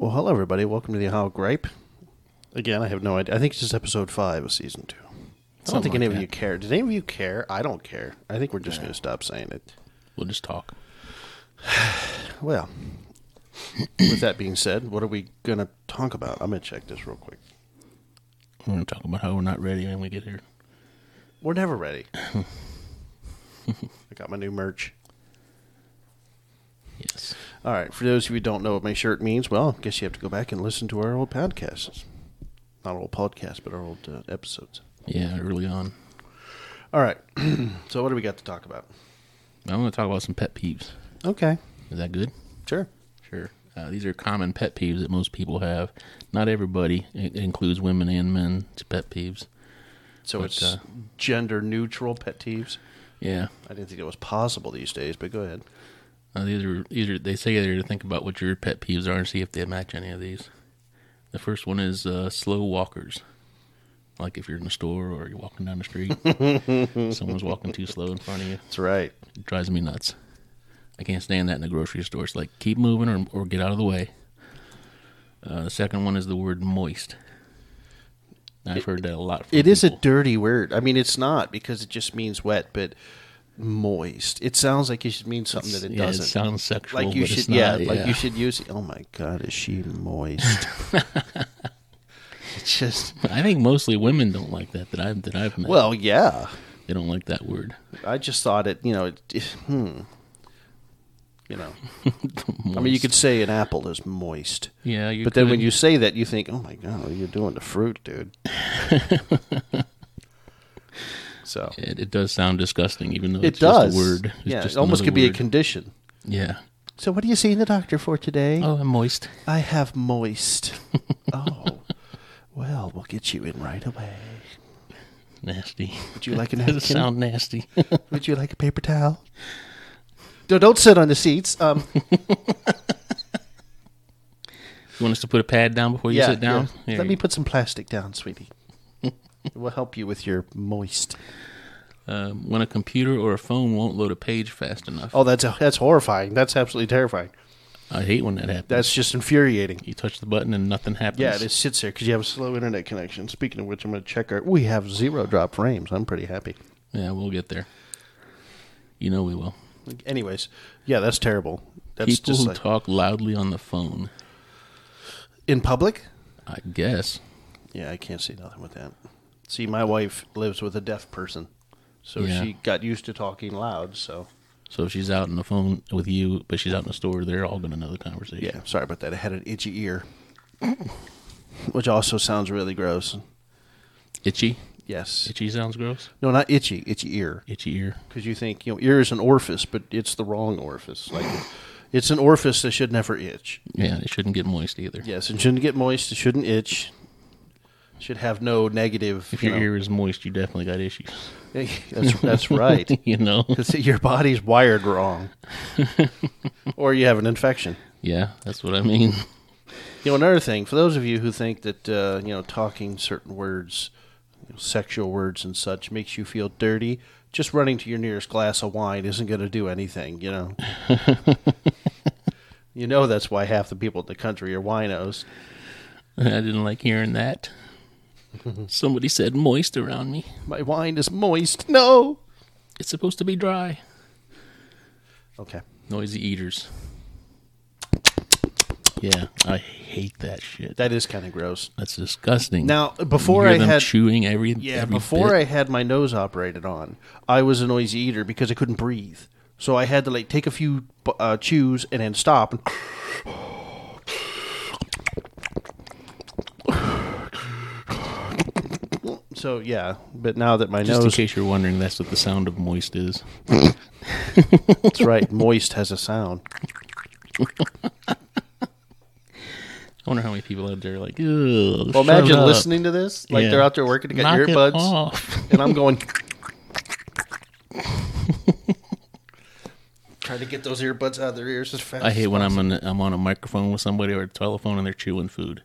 Well, hello, everybody. Welcome to the Ohio Gripe. Again, I have no idea. I think it's just episode five of season two. I don't Something think any like of you care. Did any of you care? I don't care. I think we're just going to stop saying it. We'll just talk. Well, with that being said, what are we going to talk about? I'm going to check this real quick. We're going to talk about how we're not ready when we get here. We're never ready. I got my new merch. Yes. All right. For those of you who don't know what my shirt means, well, I guess you have to go back and listen to our old podcasts. Not old podcasts, but our old uh, episodes. Yeah, early on. All right. so, what do we got to talk about? I'm going to talk about some pet peeves. Okay. Is that good? Sure. Sure. Uh, these are common pet peeves that most people have. Not everybody. It, it includes women and men. It's pet peeves. So But, it's uh, gender neutral pet peeves. Yeah. I didn't think it was possible these days, but go ahead. Uh, these are these are they say they're to think about what your pet peeves are and see if they match any of these. The first one is uh, slow walkers. Like if you're in the store or you're walking down the street, someone's walking too slow in front of you. That's right. It drives me nuts. I can't stand that in the grocery store. It's like keep moving or, or get out of the way. Uh, the second one is the word moist. I've heard that a lot. From It is a dirty word. I mean, it's not because it just means wet, but moist. It sounds like you should mean something that it yeah, doesn't. It sounds sexual. like you but should, it's yeah, not, like you should use. Oh my God, is she moist? it's just I think mostly women don't like that. That I've that I've met. well, yeah. they don't like that word. I just thought it. You know, it, it- hmm. You know, I mean, you could say an apple is moist, Yeah, you but then when you say that, you think, "Oh my God, what are you doing to fruit, dude?" so It, it does sound disgusting, even though it it's does. just a word. It's yeah, just it almost could be a condition. yeah. So, what are you seeing the doctor for today? Oh, I'm moist. I have moist. oh, well, we'll get you in right away. Nasty. Would you like a Does napkin? it sound nasty? Would you like a paper towel? No, don't sit on the seats. Um, you want us to put a pad down before you yeah, sit down? yeah. Let you me put some plastic down, sweetie. It will help you with your moist. Um, when a computer or a phone won't load a page fast enough. Oh, that's that's horrifying. That's absolutely terrifying. I hate when that happens. That's just infuriating. you touch the button and nothing happens. Yeah, it just sits there because you have a slow internet connection. Speaking of which, I'm going to check our. We have zero drop frames. I'm pretty happy. Yeah, we'll get there. You know we will. Anyways, yeah, that's terrible. That's People just who like talk loudly on the phone. in public. I guess. Yeah, I can't see nothing with that. See, my wife lives with a deaf person, so Yeah. she got used to talking loud. So So if she's out on the phone with you, but she's out in the store, they're all going to know the conversation. yeah, sorry about that. I had an itchy ear, which also sounds really gross. Itchy. Yes, Itchy sounds gross. no, not itchy, itchy ear, Itchy ear. because you think you know ear is an orifice, but it's the wrong orifice. Like it's an orifice that should never itch. Yeah, it shouldn't get moist either. Yes, it shouldn't get moist. It shouldn't itch. Should have no negative. If you your know- ear is moist, you definitely got issues. that's that's right. you know. Because your body's wired wrong, or you have an infection. Yeah, that's what I mean. You know, another thing for those of you who think that uh, you know talking certain words, you know, sexual words and such, makes you feel dirty, just running to your nearest glass of wine isn't going to do anything. You know. you know that's why half the people in the country are winos. I didn't like hearing that. Somebody said moist around me. My wine is moist. No. It's supposed to be dry. Okay. Noisy eaters. Yeah, I hate that shit. That is kind of gross. That's disgusting. Now, before I them had chewing every Yeah, every before bit. I had my nose operated on, I was a noisy eater because I couldn't breathe. So I had to like take a few uh, chews and then stop. And so yeah, but now that my nose Just in nose, case you're wondering, that's what the sound of moist is. that's right, moist has a sound. I wonder how many people out there are like, Ugh, Well, shut imagine up." listening to this, like Yeah. they're out there working to get Knock it earbuds, off. and I'm going. Trying to get those earbuds out of their ears as fast. I hate when I'm on I'm on a microphone with somebody or a telephone and they're chewing food.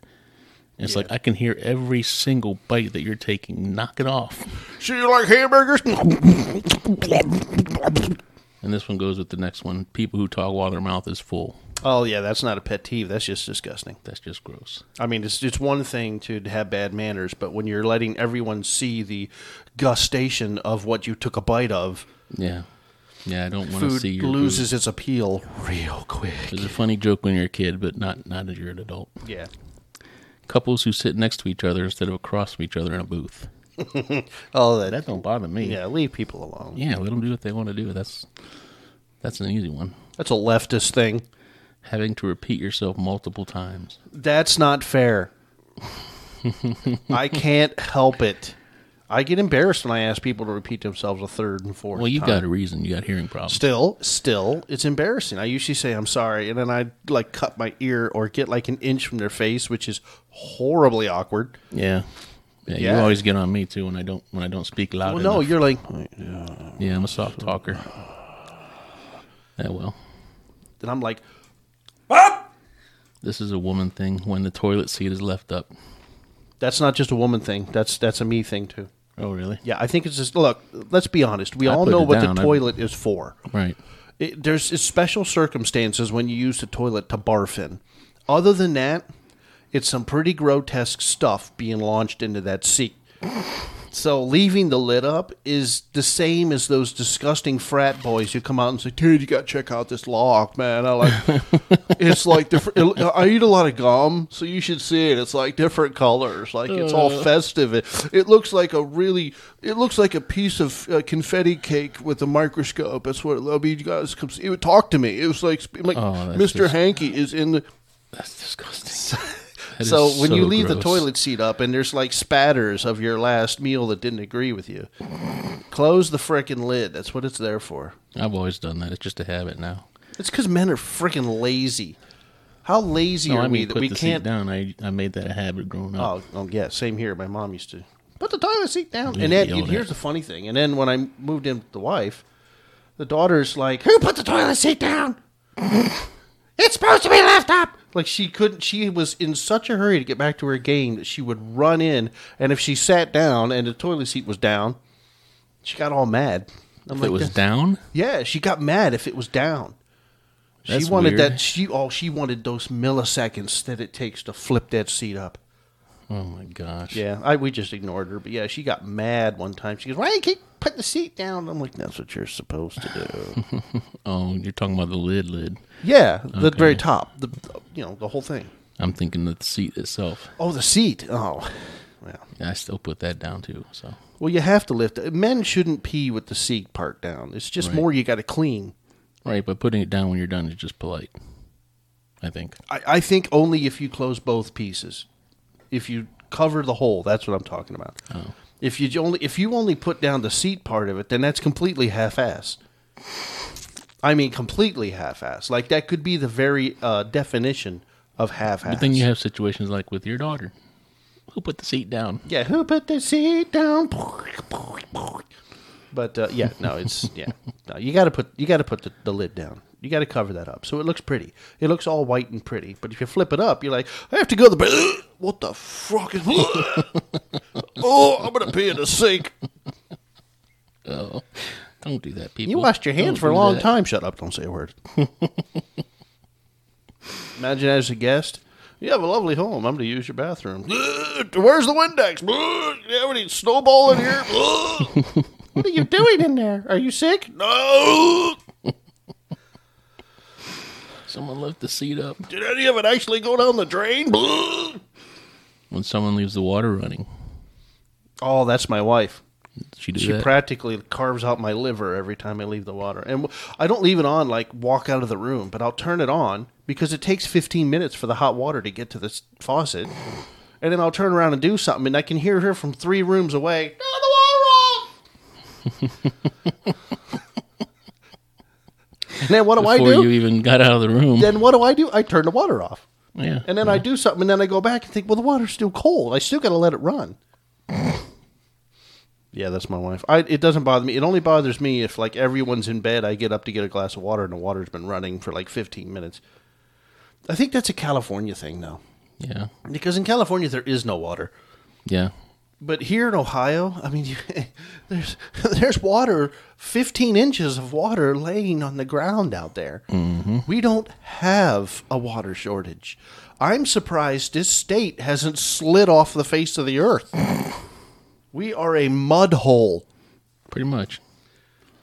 And it's Yeah. like I can hear every single bite that you're taking. Knock it off. So you like hamburgers? And this one goes with the next one. People who talk while their mouth is full. Oh yeah, that's not a pet peeve. That's just disgusting. That's just gross. I mean, it's it's one thing to have bad manners, but when you're letting everyone see the gustation of what you took a bite of, Yeah. Yeah, I don't want to see your loses its appeal real quick. It's a funny joke when you're a kid, but not not as you're an adult. Yeah. Couples who sit next to each other instead of across from each other in a booth. Oh, that. That don't bother me. Yeah, leave people alone. Yeah, let them do what they want to do. That's that's an easy one. That's a leftist thing. Having to repeat yourself multiple times. That's not fair. I can't help it. I get embarrassed when I ask people to repeat themselves a third and fourth. Well, you time. got a reason. You got hearing problems. Still, still, it's embarrassing. I usually say I'm sorry, and then I like cut my ear or get like an inch from their face, which is horribly awkward. Yeah. Yeah, you Yeah. always get on me too when I don't when I don't speak loud Well, no, enough. you're like, yeah, I'm a soft talker. Yeah, well, and I'm like, this is a woman thing when the toilet seat is left up. that's not just a woman thing. That's that's a me thing too. Oh, really? Yeah, I think it's just look. Let's be honest. We I all put know it what down. the I- toilet is for. Right. It, there's special circumstances when you use the toilet to barf in. Other than that, it's some pretty grotesque stuff being launched into that seat. So leaving the lid up is the same as those disgusting frat boys who come out and say, "Dude, you got to check out this lock, man." I like. it's like different. I eat a lot of gum, so you should see it. It's like different colors, like it's all festive. It, it looks like a really. It looks like a piece of uh, confetti cake with a microscope. That's what I mean. You guys come. See, it would talk to me. It was like like Oh, Mr. just- Hanky is in the. That's disgusting. That So when so you leave the toilet seat up and there's like spatters of your last meal that didn't agree with you, close the frickin' lid. That's what it's there for. I've always done that. It's just a habit now. It's because men are frickin' lazy. How lazy No, are I we mean, that put we the can't? down. I I made that a habit growing up. Oh, oh, yeah, same here. My mom used to put the toilet seat down, Yeah, and then here's the funny thing. And then when I moved in with the wife, the daughter's like, "Who put the toilet seat down? it's supposed to be left up." Like she couldn't. She was in such a hurry to get back to her game that she would run in, and if she sat down and the toilet seat was down, she got all mad. I'm if like, it was down, yeah, she got mad if it was down. She wanted weird. that. She oh, she wanted those milliseconds that it takes to flip that seat up. oh my gosh. Yeah, I we just ignored her, but yeah, she got mad one time. She goes, "Why you keep putting the seat down?" I'm like, "That's what you're supposed to do." Oh, you're talking about the lid lid. yeah, the Okay. very top, the you know the whole thing. I'm thinking of the seat itself. Oh, the seat. Oh, well, I still put that down too. So well, you have to lift. it. Men shouldn't pee with the seat part down. It's just more you got to clean. right, but putting it down when you're done is just polite. I think. I, I think only if you close both pieces. If you cover the hole, that's what I'm talking about. Oh. If you only if you only put down the seat part of it, then that's completely half-assed. I mean, completely half-assed. Like that could be the very uh, definition of half-assed. But then you have situations like with your daughter, who put the seat down. yeah, who put the seat down? But uh, yeah, no, it's yeah. No, you got to put you got to put the, the lid down. You got to cover that up so it looks pretty. It looks all white and pretty. But if you flip it up, you're like, I have to go to the. What the fuck is? oh, I'm gonna pee in the sink. Oh, don't do that, people. You washed your hands Don't for a long that. time. Shut up! Don't say a word. Imagine as a guest. You have a lovely home. I'm going to use your bathroom. Where's the Windex? You have any snowball in here? what are you doing in there? Are you sick? No. Someone left the seat up. Did any of it actually go down the drain? When someone leaves the water running, Oh, that's my wife. she do She that. practically carves out my liver every time I leave the water. And I don't leave it on like walk out of the room, but I'll turn it on because it takes 15 minutes for the hot water to get to the s- faucet. And then I'll turn around and do something, and I can hear her from three rooms away. Turn the water off! then what do I do? Before you even got out of the room. then what do I do? I turn the water off. yeah. And then I do something, and then I go back and think, well, the water's still cold. I still got to let it run. yeah, that's my wife. I, it doesn't bother me. It only bothers me if, like, everyone's in bed, I get up to get a glass of water, and the water's been running for like 15 minutes. I think that's a California thing, though. yeah. Because in California, there is no water. Yeah. But here in Ohio, I mean, you, there's there's water, 15 inches of water laying on the ground out there. Mm-hmm. We don't have a water shortage. I'm surprised this state hasn't slid off the face of the earth. we are a mud hole. Pretty much.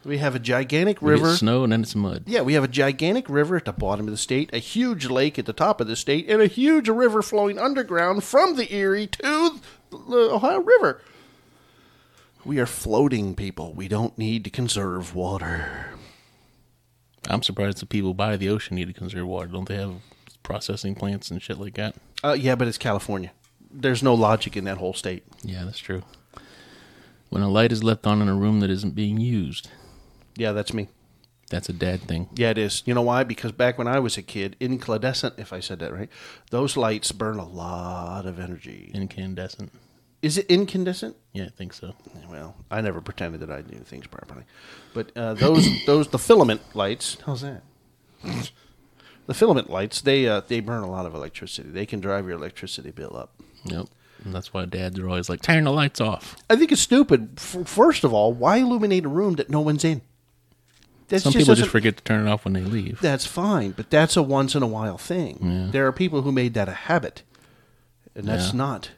We have a gigantic river. snow and then it's mud. Yeah, we have a gigantic river at the bottom of the state, a huge lake at the top of the state, and a huge river flowing underground from the Erie to the Ohio River. We are floating people. We don't need to conserve water. I'm surprised the people by the ocean need to conserve water. Don't they have processing plants and shit like that? Uh, yeah, but it's California. There's no logic in that whole state. Yeah, that's true. When a light is left on in a room that isn't being used, Yeah, that's me. That's a dad thing. Yeah, it is. You know why? Because back when I was a kid, incandescent, if I said that right, those lights burn a lot of energy. Incandescent. Is it incandescent? Yeah, I think so. Well, I never pretended that I knew things properly, but uh, those those the filament lights. How's that? The filament lights they uh, they burn a lot of electricity. They can drive your electricity bill up. Yep. And that's why dads are always like, turn the lights off. I think it's stupid. F- first of all, why illuminate a room that no one's in? That's Some people just forget to turn it off when they leave. That's fine, but that's a once in a while thing. There are people who made that a habit, and that's Yeah. not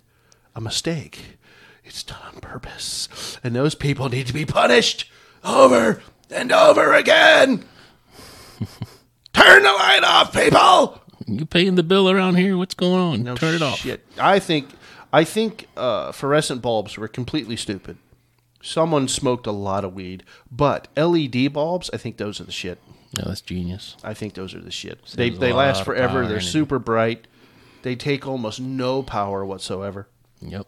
a mistake. It's done on purpose, and those people need to be punished over and over again. Turn the light off, people. You paying the bill around here? What's going on? No turn it off. Shit. I think, I think uh, fluorescent bulbs were completely stupid. Someone smoked a lot of weed, but LED bulbs, I think those are the shit. No, that's genius. I think those are the shit. They Saves they last forever. They're energy. super bright. They take almost no power whatsoever. Yep.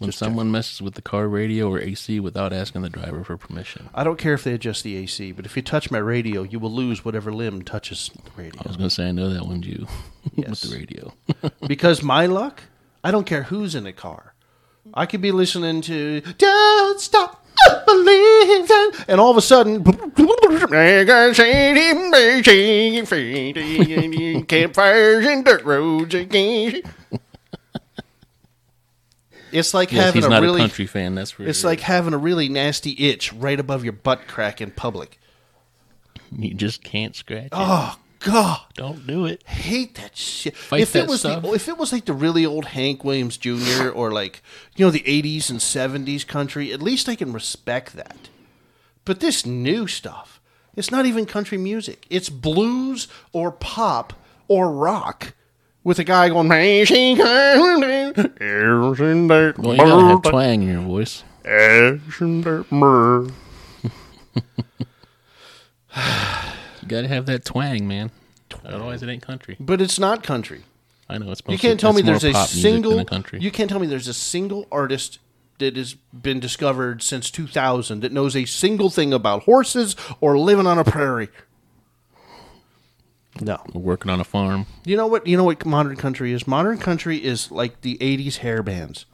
When someone messes with the car radio or AC without asking the driver for permission. I don't care if they adjust the AC, but if you touch my radio, you will lose whatever limb touches the radio. I was going to say, I know that one's you with Yes. the radio. because my luck, I don't care who's in the car. I could be listening to "Don't Stop Believing," and all of a sudden, campfires and dirt roads again. It's like yes, having he's a not really a country fan. That's for It's like having a really nasty itch right above your butt crack in public. you just can't scratch it. Oh God, Don't do it. hate that shit. Fight if that it was stuff. the if it was like the really old Hank Williams Jr. or like you know the '80s and '70s country, at least I can respect that. But this new stuff, it's not even country music. It's blues or pop or rock. With a guy going, Well, you gotta have twang in your voice. You gotta have that twang, man. Otherwise, it ain't country. but it's not country. I know it's. You can't tell me there's a single. a country. You can't tell me there's a single artist that has been discovered since 2000 that knows a single thing about horses or living on a prairie. No. We're working on a farm. You know what? You know what modern country is? Modern country is like the 80s hair bands.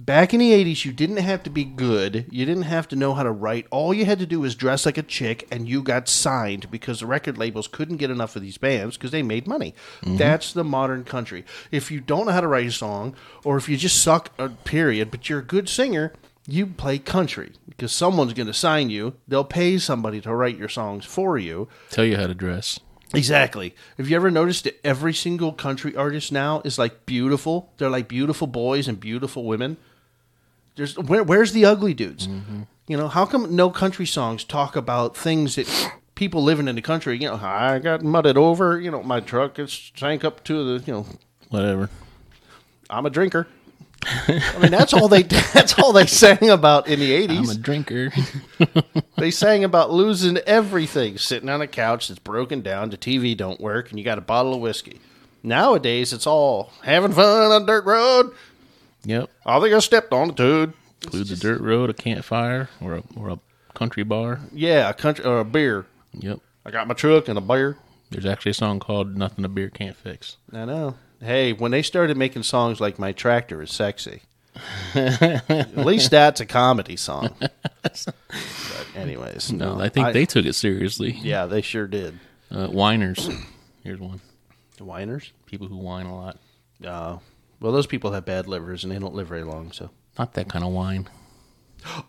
Back in the 80s, you didn't have to be good. You didn't have to know how to write. All you had to do was dress like a chick, and you got signed because the record labels couldn't get enough of these bands because they made money. That's the modern country. If you don't know how to write a song, or if you just suck, uh, period, but you're a good singer, you play country because someone's going to sign you. They'll pay somebody to write your songs for you. Tell you how to dress. Exactly. Have you ever noticed that every single country artist now is like beautiful? They're like beautiful boys and beautiful women. There's where, where's the ugly dudes? Mm-hmm. You know, how come no country songs talk about things that people living in the country? You know, I got mudded over. You know, my truck is sank up to the. You know, Whatever. I'm a drinker. I mean, that's all they. That's all they sang about in the eighties. I'm a drinker. They sang about losing everything, sitting on a couch that's broken down, the TV don't work, and you got a bottle of whiskey. Nowadays, it's all having fun on dirt road. Yep. I think I stepped on the dude. Includes a dirt road, a campfire, or a or a country bar. Yeah, a country or a beer. Yep. I got my truck and a beer. There's actually a song called "Nothing a Beer Can't Fix." I know. Hey, when they started making songs like "My Tractor Is Sexy," at least that's a comedy song. but anyways, No, no, I think they took it seriously. Yeah, they sure did. Uh, whiners. Here's one. Whiners. People who whine a lot. Uh, Well, those people have bad livers and they don't live very long. So. Not that kind of wine.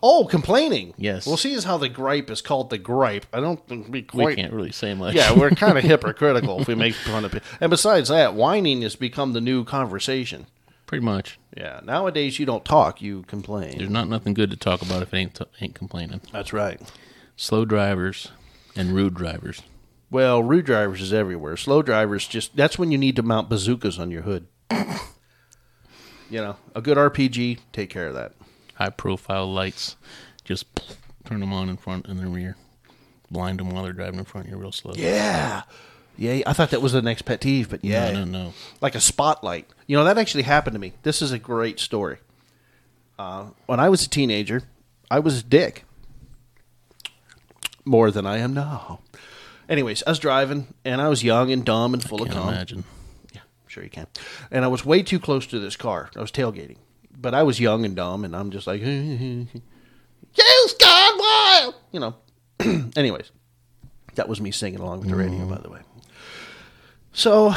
Oh, complaining. Yes. Well, see, is how the gripe is called the gripe. I don't think we quite. We can't really say much. Yeah, we're kind of hypocritical if we make fun of it. And besides that, whining has become the new conversation. pretty much. Yeah. Nowadays, you don't talk; you complain. There's not nothing good to talk about if it ain't ain't complaining. That's right. Slow drivers and rude drivers. Well, rude drivers is everywhere. Slow drivers just—that's when you need to mount bazookas on your hood. you know, a good RPG take care of that. High profile lights, just turn them on in front and the rear. Blind them while they're driving in front of you real slow. Yeah. Yeah, I thought that was the next pet peeve, but yeah, No, no, no. like a spotlight. You know, that actually happened to me. This is a great story. Uh, when I was a teenager, I was a dick. More than I am now. Anyways, I was driving, and I was young and dumb and full of Can't cum. imagine. Sure you can. And I was way too close to this car. I was tailgating. But I was young and dumb, and I'm just like, you Scott Wild! You know. Anyways, that was me singing along with the radio, by the way. So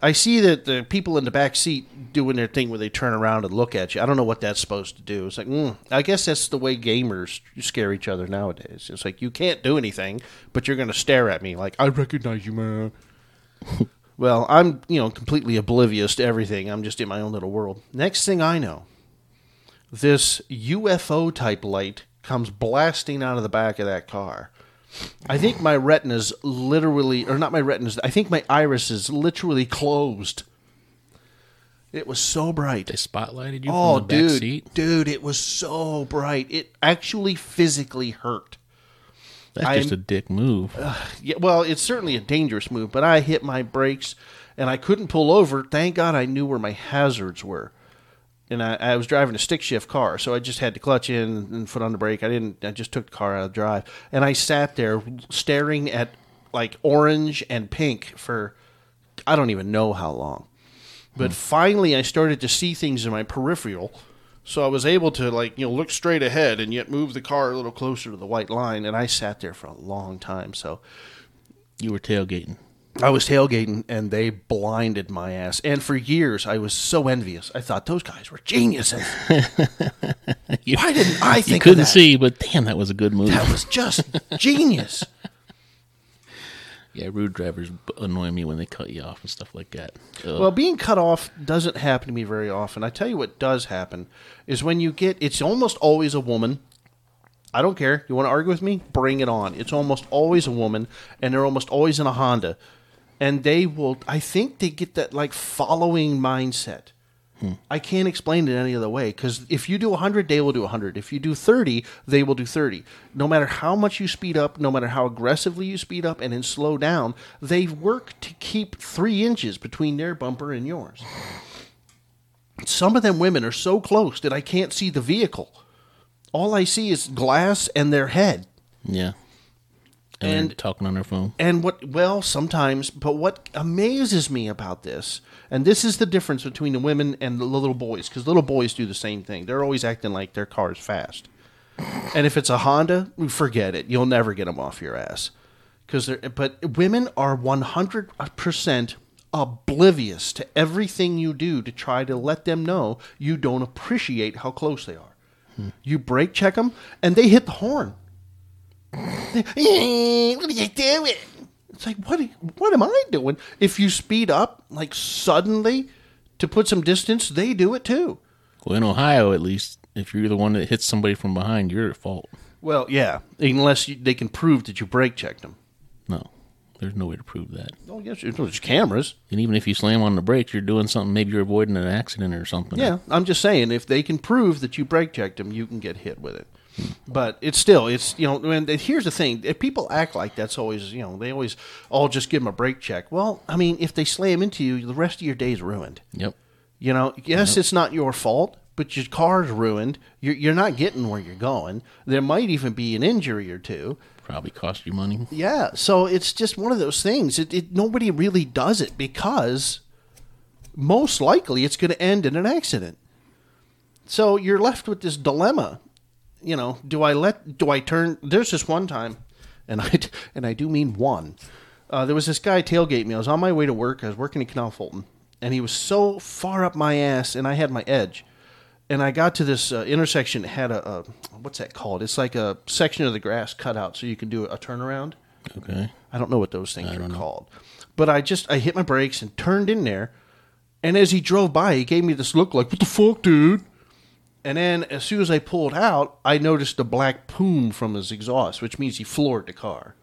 I see that the people in the back seat doing their thing where they turn around and look at you. I don't know what that's supposed to do. It's like, mm, I guess that's the way gamers scare each other nowadays. It's like you can't do anything, but you're going to stare at me like, I recognize you, man. well, I'm, you know, completely oblivious to everything. I'm just in my own little world. Next thing I know, this UFO type light comes blasting out of the back of that car. I think my retinas literally, or not my retinas, I think my irises literally closed. It was so bright. They spotlighted you Oh, from the back dude, seat. dude, it was so bright. It actually physically hurt. That's I'm- just a dick move. Yeah, well, it's certainly a dangerous move, but I hit my brakes and I couldn't pull over. Thank God I knew where my hazards were. And I, I was driving a stick shift car, so I just had to clutch in and foot on the brake. I didn't. I just took the car out of drive, and I sat there staring at like orange and pink for I don't even know how long. But hmm. finally, I started to see things in my peripheral, so I was able to like you know look straight ahead and yet move the car a little closer to the white line. And I sat there for a long time. So You were tailgating. I was tailgating and they blinded my ass. And for years, I was so envious. I thought those guys were geniuses. You, Why didn't I you couldn't see, but damn, that was a good move. That was just genius. Yeah, rude drivers annoy me when they cut you off and stuff like that. Ugh. Well, being cut off doesn't happen to me very often. I tell you what does happen is when you get it's almost always a woman. I don't care. You want to argue with me? Bring it on. It's almost always a woman and they're almost always in a Honda. And they will I think they get that like following mindset. I can't explain it any other way because if you do 100, they will do 100. If you do 30, they will do 30. No matter how much you speed up, no matter how aggressively you speed up and then slow down, they work to keep three inches between their bumper and yours. Some of them women are so close that I can't see the vehicle. All I see is glass and their head. yeah. And, and- talking on her phone. And what, well, sometimes, but what amazes me about this, and this is the difference between the women and the little boys, because little boys do the same thing. They're always acting like their car's fast. And if it's a Honda, forget it. You'll never get them off your ass. Cause they're, but women are 100% oblivious to everything you do to try to let them know you don't appreciate how close they are. Hmm. You brake check them, and they hit the horn. what are you doing? It's like what? What am I doing? If you speed up, like suddenly, to put some distance, they do it too. Well, in Ohio, at least, if you're the one that hits somebody from behind, you're at fault. Well, yeah, unless you, they can prove that you brake checked them. No, there's no way to prove that. Oh yes, there's cameras. And even if you slam on the brakes, you're doing something. Maybe you're avoiding an accident or something. Yeah, I'm just saying, if they can prove that you brake checked them, you can get hit with it. But it's still, it's you know, and here's the thing: if people act like that's always, you know, they always, all just give them a brake check. Well, I mean, if they slam into you, the rest of your day's ruined. Yep. You know, yes, it's not your fault, but your car's ruined. You're, you're not getting where you're going. There might even be an injury or two. Probably cost you money. Yeah, so it's just one of those things. It, it nobody really does it because most likely it's going to end in an accident. So you're left with this dilemma. You know, do I let? Do I turn? There's this one time, and I and I do mean one. Uh, there was this guy tailgate me. I was on my way to work. I was working in Canal Fulton, and he was so far up my ass, and I had my edge. And I got to this uh, intersection. It had a, a what's that called? It's like a section of the grass cut out so you can do a turnaround. Okay. I don't know what those things are called. But I just I hit my brakes and turned in there. And as he drove by, he gave me this look like, "What the fuck, dude?" And then as soon as I pulled out, I noticed a black plume from his exhaust, which means he floored the car.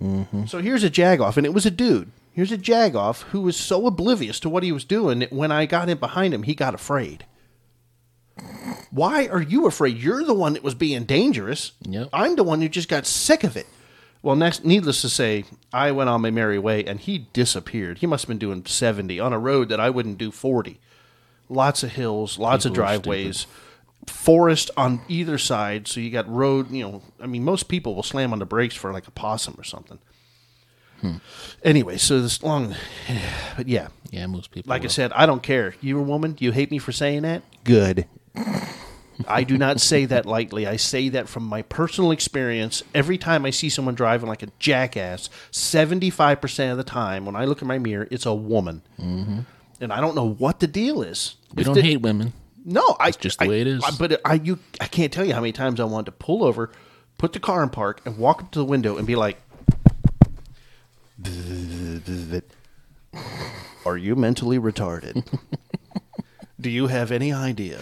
Mm-hmm. So here's a jagoff, and it was a dude. Here's a jagoff who was so oblivious to what he was doing that when I got in behind him, he got afraid. Why are you afraid? You're the one that was being dangerous. Yep. I'm the one who just got sick of it. Well, next, needless to say, I went on my merry way, and he disappeared. He must have been doing 70 on a road that I wouldn't do 40. Lots of hills, lots of People are driveways, forest on either side. So you got road. You know, I mean, most people will slam on the brakes for like a possum or something. Anyway, so this long, but yeah, Yeah, most people. like I said, I don't care. You a woman? You hate me for saying that? Good. I do not say that lightly. I say that from my personal experience. Every time I see someone driving like a jackass, 75% of the time when I look in my mirror, it's a woman. Mm-hmm. And I don't know what the deal is. we If don't the- hate women. No, I, just the I- way it is. I- but I, you, I can't tell you how many times I wanted to pull over, put the car in park, and walk up to the window and be like, "Are you mentally retarded? Do you have any idea?"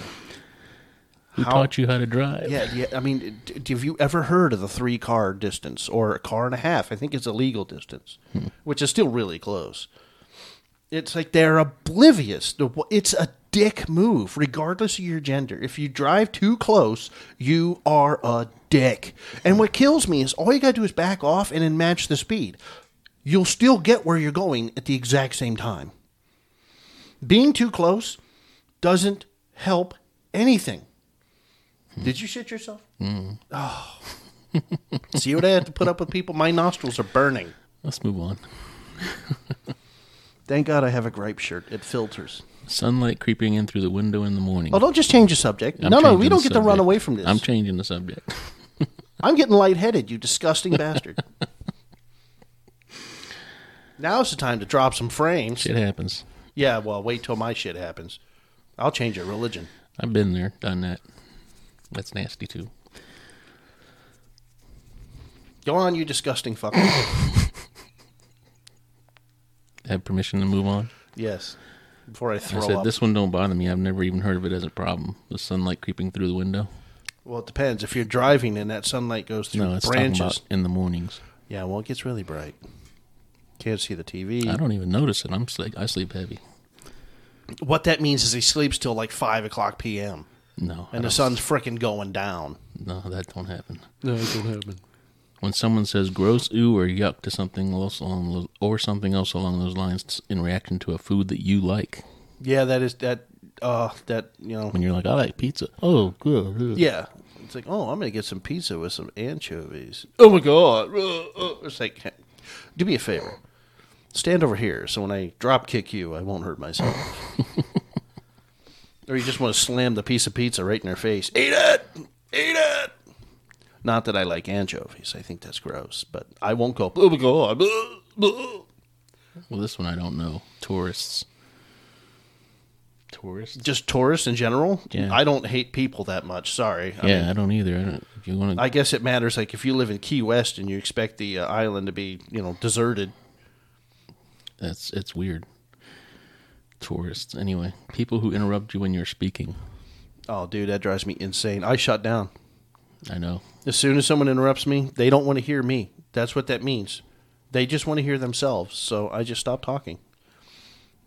Who How- taught you how to drive? Yeah, yeah. I mean, d- have you ever heard of the three car distance or a car and a half? I think it's a legal distance, hmm. which is still really close. It's like they're oblivious. It's a dick move, regardless of your gender. If you drive too close, you are a dick. And what kills me is all you got to do is back off and then match the speed. You'll still get where you're going at the exact same time. Being too close doesn't help anything. Did you shit yourself? Mm-hmm. Oh. See what I had to put up with people? My nostrils are burning. Let's move on. Thank God I have a gripe shirt. It filters. Sunlight creeping in through the window in the morning. Oh, don't just change the subject. I'm no, no, we don't get to run away from this. I'm changing the subject. I'm getting lightheaded, you disgusting bastard. Now's the time to drop some frames. Shit happens. Yeah, well, wait till my shit happens. I'll change your religion. I've been there, done that. That's nasty too. Go on, you disgusting fucker. Have permission to move on. yes. Before I I said up. this one don't bother me. I've never even heard of it as a problem. The sunlight creeping through the window. Well, it depends. If you're driving and that sunlight goes through No, it's talking branches. about in the mornings. Yeah, well, it gets really bright. Can't see the TV. I don't even notice it. I'm sleep. I sleep heavy. What that means is he sleeps till like 5 o'clock p.m. No, and the sun's frickin' going down. No, that don't happen. No, it don't happen. When someone says gross, ooh, or yuck to something else along those, or something else along those lines in reaction to a food that you like, Yeah, that is that. Uh, that you know. when you're like, I like pizza. Oh, good. Yeah, it's like, oh, I'm gonna get some pizza with some anchovies. Oh my god! Uh, uh. It's like, hey, do me a favor, stand over here, so when I drop kick you, I won't hurt myself. or you just want to slam the piece of pizza right in their face. Eat it, eat it. Not that I like anchovies. I think that's gross, but I won't go. My god! uh, uh." Well, this one I don't know. Tourists. Tourists. Just tourists in general. Yeah. I don't hate people that much. Sorry. I yeah, mean, I don't either. I don't, if you want to, I guess it matters. Like if you live in Key West and you expect the uh, island to be, you know, deserted. that's it's weird. Tourists. Anyway, people who interrupt you when you're speaking. Oh, dude, that drives me insane. I shut down I know. as soon as someone interrupts me. They don't want to hear me. That's what that means. They just want to hear themselves. So I just stop talking.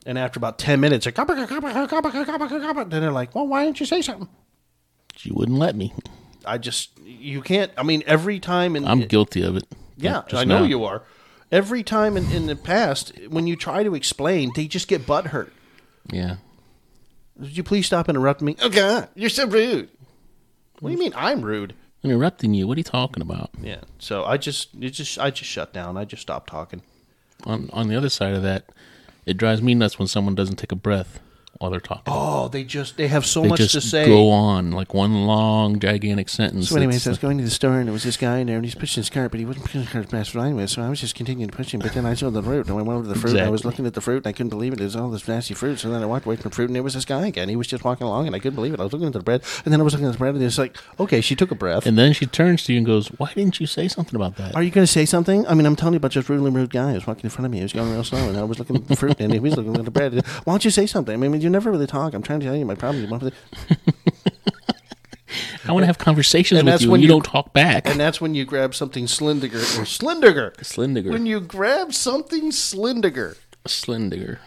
And after about ten minutes, like, then they're like, "Well, why didn't you say something?" You wouldn't let me. I just you can't. I mean, every time in I'm guilty of it. Yeah, I know now. you are. Every time in, in the past, when you try to explain, they just get butthurt. Yeah. Would you please stop interrupting me? Oh God, you're so rude. What do you mean I'm rude? Interrupting you. What are you talking about? Yeah. So I just, it just, I just shut down. I just stopped talking. On on the other side of that, it drives me nuts when someone doesn't take a breath. While they're talking. Oh, they just they have so they much to say. go on like one long gigantic sentence. So anyways, I was going to the store and there was this guy in there and he's pushing his cart, but he wasn't pushing his cart fast as I was, so I was just continuing to push him. But then I saw the fruit and I went over to the fruit and I was looking at the fruit and I couldn't believe it. It was all this nasty fruit. So then I walked away from the fruit and there was this guy again. He was just walking along and I couldn't believe it. I was looking at the bread and then I was looking at the bread and it's like, okay, she took a breath. and then she turns to you and goes, "Why didn't you say something about that?" Are you going to say something? I mean, I'm telling you about this really rude guy who was walking in front of me. He was going real slow, and I was looking at the fruit, and he was looking at the bread. Why don't you say something? I mean, you never really talk. I'm trying to tell you my problem. You want to- I want to have conversations And with that's you. when and you, you- don't talk back. And that's when you grab something Slindiger or Slindiger. Slindiger. When you grab something Slindiger. Slindiger.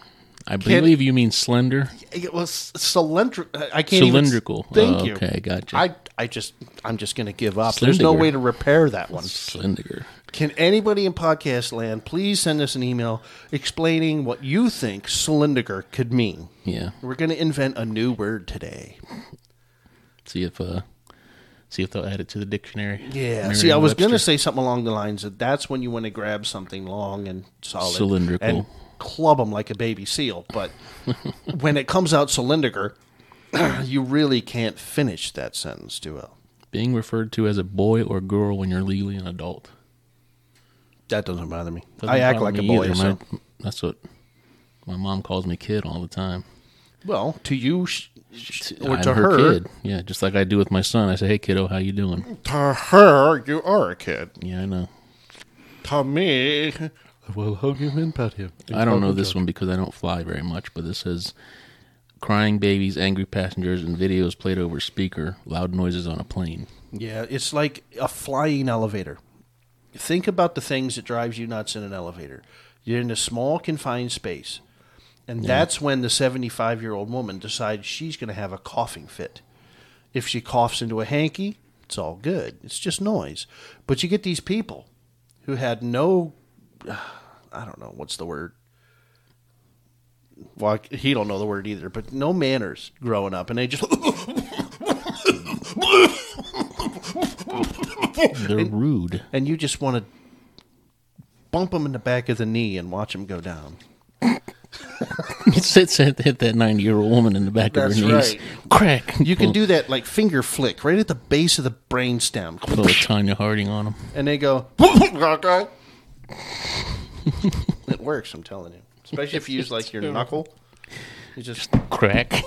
I believe you mean slender. It was cylindrical. I can't Cylindrical. Even, thank Oh, you. okay, gotcha. I, I just, I'm just going to give up. There's no Slindiger. way to repair that one. Slindiger. Can anybody in podcast land please send us an email explaining what you think Slindiger could mean? Yeah. We're going to invent a new word today. See if uh, see if they'll add it to the dictionary. Yeah. See, I was going to say something along the lines that that's when you want to grab something long and solid, Cylindrical. and club them like a baby seal. But when it comes out cylindrical, you really can't finish that sentence too well. being referred to as a boy or girl when you're legally an adult. That doesn't bother me. Doesn't I act like a boy. either. so- My- that's what my mom calls me kid all the time. Well, to you sh- sh- or I'm to her, kid. Yeah, just like I do with my son. I say, "Hey, kiddo, how you doing?" to her, you are a kid. Yeah, I know. To me, I will hug him and pet him. I don't know this one because I don't fly very much, but this says crying babies, angry passengers, and videos played over speaker, loud noises on a plane. Yeah, it's like a flying elevator. Think about the things that drives you nuts in an elevator. You're in a small confined space. And that's when the 75 year old woman decides she's going to have a coughing fit. If she coughs into a hanky, it's all good. It's just noise. But you get these people who had no, I don't know, what's the word? Well, he don't know the word either, but no manners growing up. And they just, They're rude. and you just want to bump them in the back of the knee and watch them go down. It's hit, hit, hit that ninety-year-old woman in the back That's of her knees. right. Crack. You can oh. do that like finger flick right at the base of the brain stem, Pull a Tonya Harding on them. and they go. it works, I'm telling you. Especially if you use like your knuckle. You just Crack.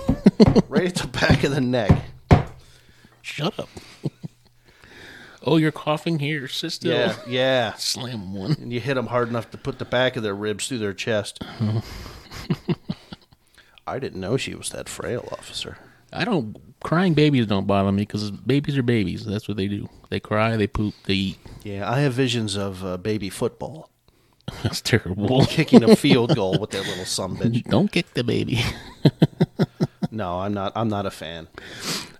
right at the back of the neck. Shut up. Oh, you're coughing here. sister. Yeah, yeah. Slam one. And you hit them hard enough to put the back of their ribs through their chest. I didn't know she was that frail, officer. I don't. Crying babies don't bother me because babies are babies. That's what they do. They cry, they poop, they eat. Yeah, I have visions of uh, baby football That's terrible. kicking a field goal with that little some bitch. Don't kick the baby. No, I'm not. I'm not a fan.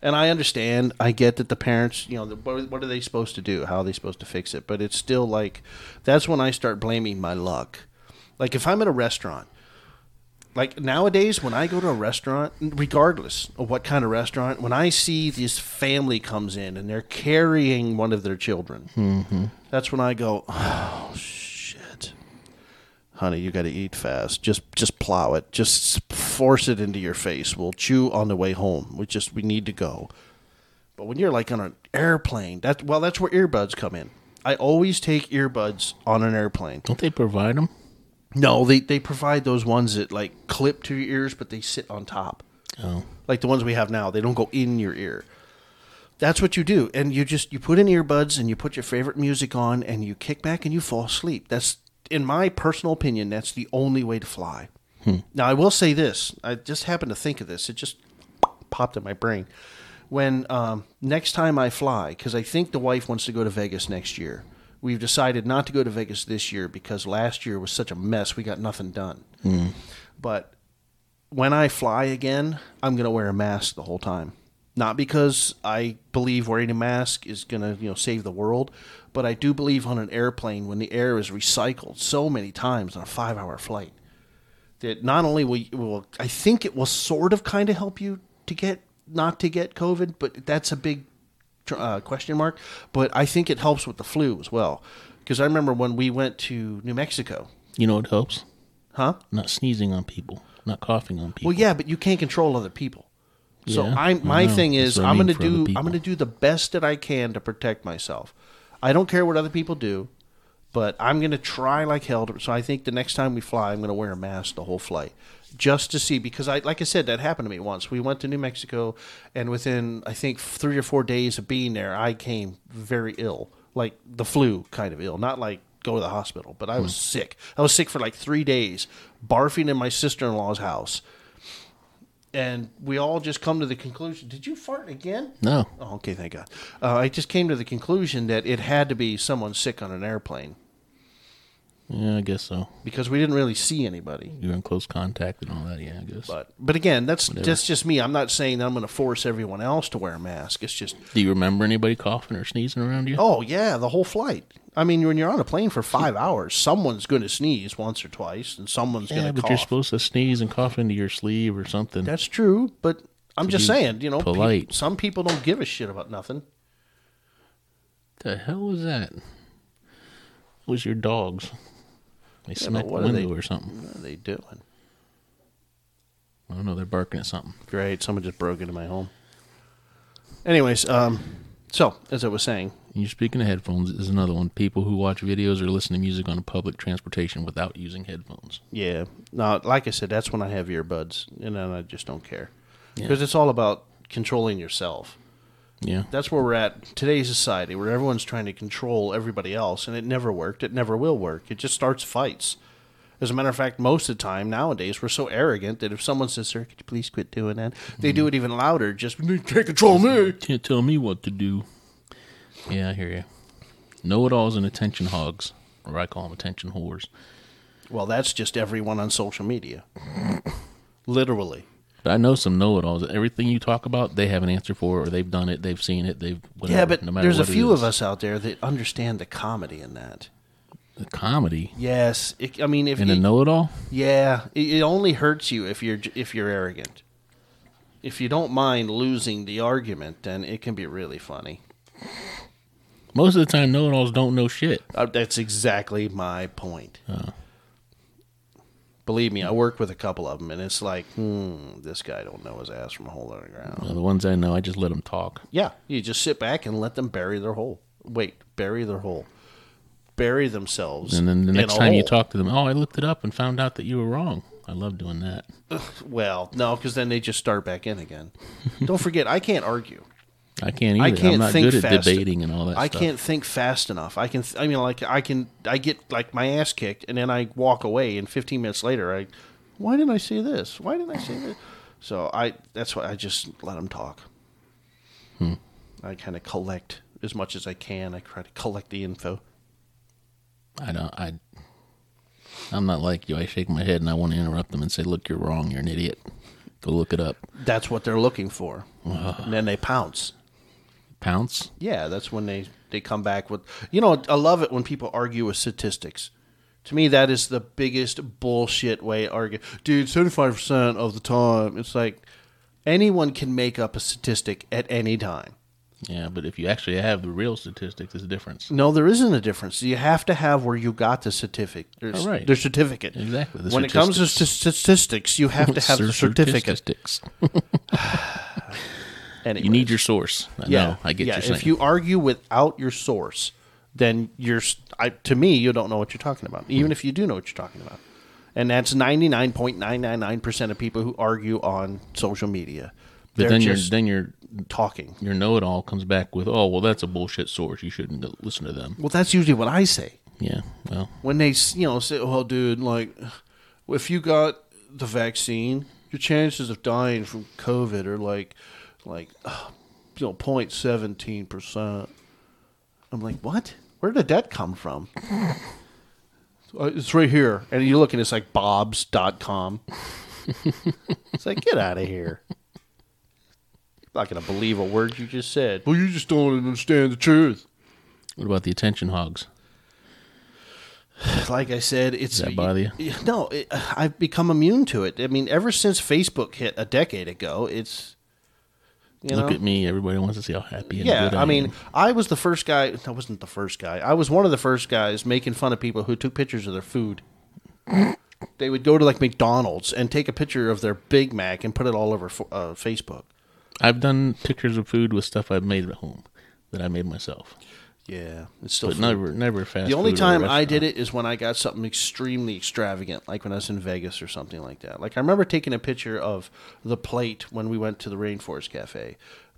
And I understand. I get that the parents, you know, the, what, what are they supposed to do? How are they supposed to fix it? But it's still like that's when I start blaming my luck. Like if I'm at a restaurant, like nowadays when I go to a restaurant, regardless of what kind of restaurant, when I see this family comes in and they're carrying one of their children, mm-hmm. that's when I go, oh shit honey, you got to eat fast. Just just plow it. Just force it into your face. We'll chew on the way home. We just we need to go. But when you're like on an airplane, that well, that's where earbuds come in. I always take earbuds on an airplane. Don't they provide them? No, they they provide those ones that like clip to your ears, but they sit on top, Oh, like the ones we have now. They don't go in your ear. That's what you do, and you just you put in earbuds and you put your favorite music on, and you kick back and you fall asleep. That's in my personal opinion, that's the only way to fly. Now, I will say this: I just happened to think of this. It just popped in my brain. When um, next time I fly, because I think the wife wants to go to Vegas next year. We've decided not to go to Vegas this year because last year was such a mess. We got nothing done. But when I fly again, I'm going to wear a mask the whole time. Not because I believe wearing a mask is going to, you know, save the world, but I do believe on an airplane when the air is recycled so many times on a 5-hour flight that not only will, will I think it will sort of kind of help you to get not to get COVID, but that's a big uh, question mark. But I think it helps with the flu as well, because I remember when we went to New Mexico, you know what helps? huh? Not sneezing on people. not coughing on people. Well, yeah, but you can't control other people. So Yeah, I I my know. thing is I I'm going to do I'm going to do the best that I can to protect myself. I don't care what other people do, but I'm going to try like hell. To, so I think the next time we fly, I'm going to wear a mask the whole flight just to see because I like I said that happened to me once. We went to New Mexico and within I think 3 or 4 days of being there, I came very ill, like the flu kind of ill, not like go to the hospital, but I was sick. I was sick for like 3 days, barfing in my sister-in-law's house and we all just come to the conclusion. Did you fart again? No. Oh, okay, thank God. Uh, I just came to the conclusion that it had to be someone sick on an airplane Yeah, I guess so. because we didn't really see anybody. You're in close contact and all that. Yeah, I guess. But but again, that's that's just me. I'm not saying that I'm going to force everyone else to wear a mask. It's just Do you remember anybody coughing or sneezing around you? oh yeah, the whole flight. I mean, when you're on a plane for five hmm. hours, someone's going to sneeze once or twice, and someone's yeah, going to but cough. you're supposed to sneeze and cough into your sleeve or something. That's true, but I'm just saying, you know, pe- polite. some people don't give a shit about nothing. the hell was that? It was your dogs. They smacked the are they- window or something. What are they doing? I don't know. They're barking at something. Great. Someone just broke into my home. Anyways, um, so as I was saying, you're speaking of headphones. Is another one. People who watch videos or listen to music on public transportation without using headphones. yeah, Now, like I said, that's when I have earbuds, and then I just don't care Yeah. because it's all about controlling yourself. Yeah. That's where we're at today's society, where everyone's trying to control everybody else, and it never worked. It never will work. It just starts fights. As a matter of fact, most of the time nowadays, we're so arrogant that if someone says, "Sir, could you please quit doing that?" they do it even louder. Just you can't control me. Can't tell me what to do. Yeah, I hear you. Know-it-alls and attention hogs, or I call them attention whores. Well, that's just everyone on social media. Literally. But I know some know-it-alls. Everything you talk about, they have an answer for, or they've done it, they've seen it, they've whatever. yeah, but no there's a few of us out there that understand the comedy in that. The comedy Yes, it, I mean if in a know-it-all. yeah, it, it only hurts you if you're if you're arrogant. If you don't mind losing the argument, then it can be really funny. Most of the time, know-it-alls don't know shit. Uh, that's exactly my point. Believe me, I work with a couple of them, and it's like, hmm, this guy don't know his ass from a hole in the ground. Uh, the ones I know, I just let them talk. Yeah, you just sit back and let them bury their hole. Wait, bury their hole. Bury themselves. And then the next time you talk to them, oh, I looked it up and found out that you were wrong. I love doing that. Well, no, because then they just start back in again. Don't forget, I can't argue. I can't either. I can't I'm not think good at fast. debating and all that I stuff. can't think fast enough. I can. Th- I mean, like I can. I get like my ass kicked, and then I walk away, and 15 minutes later, I, why didn't I say this? Why didn't I say this? So I. That's why I just let them talk. Hmm. I kind of collect as much as I can. I try to collect the info. I don't. I. I'm not like you. I shake my head and I want to interrupt them and say, "Look, you're wrong. You're an idiot. Go look it up." That's what they're looking for, and then they pounce. Pounce. Yeah, that's when they they come back with. You know, I love it when people argue with statistics. To me, that is the biggest bullshit way to argue. Dude, seventy five percent of the time, it's like anyone can make up a statistic at any time. Yeah, but if you actually have the real statistics, there's a difference. No, there isn't a difference. You have to have where you got the certificate. There's, Oh, right. Their certificate. Exactly, the when it comes to st- statistics, you have to have the certificate. Statistics. Anyways. You need your source. I yeah, know. I get yeah. If you argue without your source, then you're I, to me you don't know what you're talking about. Even if you do know what you're talking about, and that's ninety nine point nine nine nine percent of people who argue on social media. but They're then you're then you're talking. your know-it-all comes back with, "Oh, well, that's a bullshit source. You shouldn't listen to them." Well, that's usually what I say Yeah. Well, when they you know say, "Well, dude, like if you got the vaccine, your chances of dying from COVID are like like uh, you know 0.17 percent." I'm like, what? Where did that come from? Uh, it's right here. And you look and it's like bobs.com. it's like, get out of here. I'm not going to believe a word you just said. Well, you just don't understand the truth. what about the attention hogs? Like I said, it's. Does that bother you? No, it, I've become immune to it. I mean, ever since Facebook hit a decade ago, it's. You Look know? at me. Everybody wants to see how happy and Yeah, good I, I mean, am. I was the first guy. I wasn't the first guy. I was one of the first guys making fun of people who took pictures of their food. They would go to like McDonald's and take a picture of their Big Mac and put it all over uh, Facebook. I've done pictures of food with stuff I've made at home that I made myself, Yeah, it's still. but food. never never fast. the only time I did it is when I got something extremely extravagant, like when I was in Vegas or something like that. Like I remember taking a picture of the plate when we went to the Rainforest Cafe.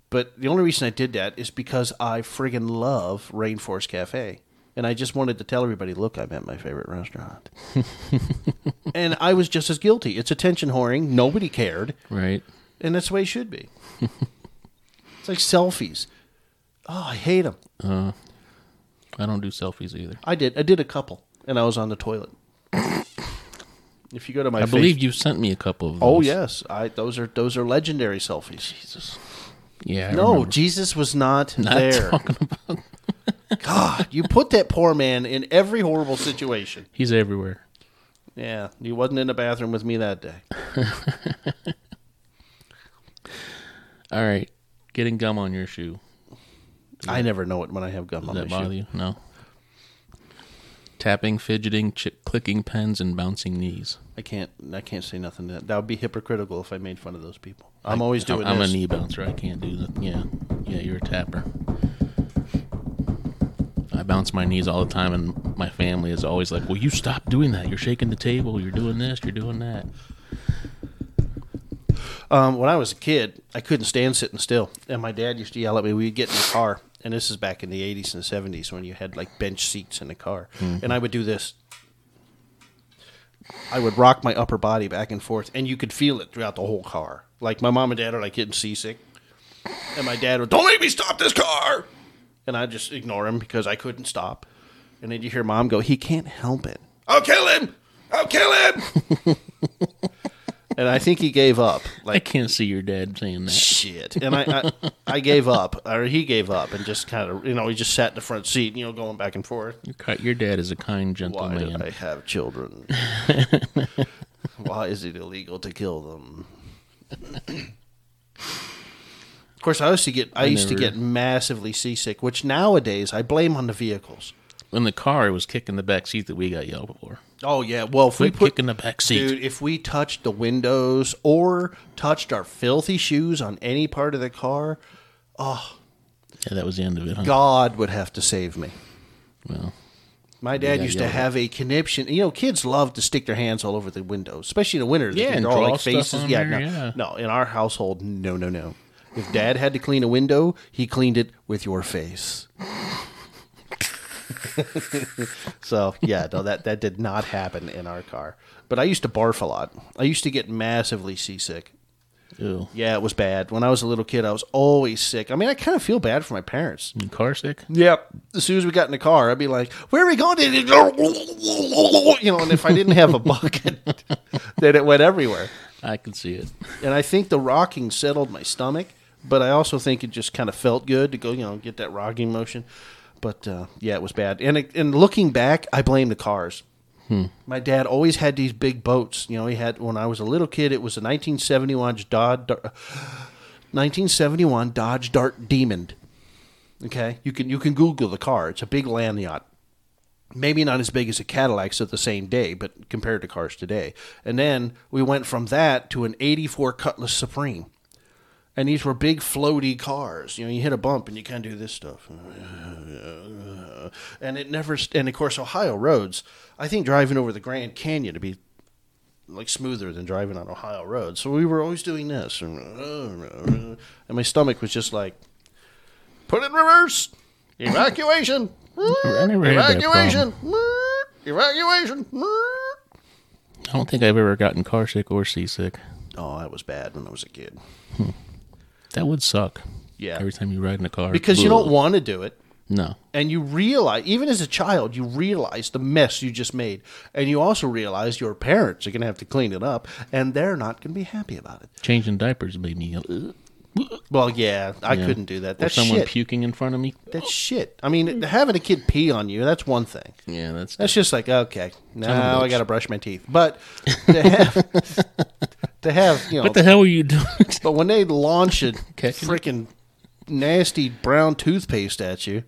But the only reason I did that is because I friggin' love Rainforest Cafe. And I just wanted to tell everybody, look, I'm at my favorite restaurant. and I was just as guilty. It's attention whoring. Nobody cared. right. And that's the way it should be. it's like selfies. Oh, I hate them. Uh, I don't do selfies either. I did. I did a couple, and I was on the toilet. if you go to my, I face- believe you sent me a couple of oh, those. Oh yes, I those are those are legendary selfies. Jesus. Yeah. I No, remember. Jesus was not, Not there. talking about. God, you put that poor man in every horrible situation. He's everywhere. Yeah, he wasn't in the bathroom with me that day. All right. Getting gum on your shoe. I never know it when I have gum Does on that my bother shoe. you? No. Tapping, fidgeting, ch- clicking pens, and bouncing knees. I can't. I can't say nothing. To that. that would be hypocritical if I made fun of those people. I'm always doing I'm, I'm this. a knee bouncer. I can't do that. Yeah. Yeah, you're a tapper. I bounce my knees all the time, and my family is always like, Will you stop doing that? You're shaking the table. You're doing this. You're doing that. Um, when I was a kid, I couldn't stand sitting still, and my dad used to yell at me. We'd get in the car, and this is back in the '80s and '70s when you had like bench seats in the car, mm-hmm. and I would do this. I would rock my upper body back and forth, and you could feel it throughout the whole car. Like my mom and dad are like getting seasick, and my dad would, "Don't make me stop this car," and I just ignore him because I couldn't stop. And then you hear mom go, "He can't help it. I'll kill him. I'll kill him." and I think he gave up. Like I can't see your dad saying that. shit. And I, I, I gave up, or he gave up, and just kind of, you know, he just sat in the front seat, you know, going back and forth. Your Your dad is a kind, gentle Why did I have children? Why is it illegal to kill them? of course, I used to get, I, I used to get massively seasick, which nowadays I blame on the vehicles. In the car, it was kicking the back seat that we got yelled for. Oh yeah, well, if we put kicking the back seat. Dude, if we touched the windows or touched our filthy shoes on any part of the car, oh, Yeah, that was the end of it, huh? God would have to save me. Well, My dad used to have a conniption. You know, kids love to stick their hands all over the windows, especially in the winter. They Yeah, and draw like faces. Yeah, there, no, yeah. no. In our household, no, no, no. If Dad had to clean a window, he cleaned it with your face. so yeah, no, that that did not happen in our car. But I used to barf a lot. I used to get massively seasick. ew. Yeah, it was bad. When I was a little kid, I was always sick. I mean, I kind of feel bad for my parents. You car sick? Yep. As soon as we got in the car, I'd be like, "Where are we going?" You know, and if I didn't have a bucket, then it went everywhere. I can see it. And I think the rocking settled my stomach, but I also think it just kind of felt good to go, you know, get that rocking motion. But uh, yeah, it was bad. And it, and looking back, I blame the cars. My dad always had these big boats. You know, he had when I was a little kid. It was a 1971 Dodge, 1971 Dodge Dart Demon. Okay, you can you can Google the car. It's a big land yacht. Maybe not as big as a Cadillac's of the same day, but compared to cars today. And then we went from that to an '84 Cutlass Supreme, and these were big floaty cars. You know, you hit a bump and you kind of do this stuff, and it never. And of course, Ohio roads. I think driving over the Grand Canyon to be like smoother than driving on Ohio roads. So we were always doing this, and my stomach was just like, put it in reverse, evacuation, I never had that evacuation, evacuation. I don't think I've ever gotten car sick or seasick. Oh, that was bad when I was a kid. Hmm. That would suck. Yeah, Every time you ride in a car. because you don't want to do it. No. and you realize even as a child you realize the mess you just made and you also realize your parents are going to have to clean it up and they're not going to be happy about it Changing diapers made me. Uh, well yeah i yeah. couldn't do that Or that's someone shit puking in front of me. that's shit i mean having a kid pee on you that's one thing Yeah, that's. that's just like okay now i got to brush my teeth but to have to have you know what the hell were you doing? but when they launch a freaking nasty brown toothpaste at you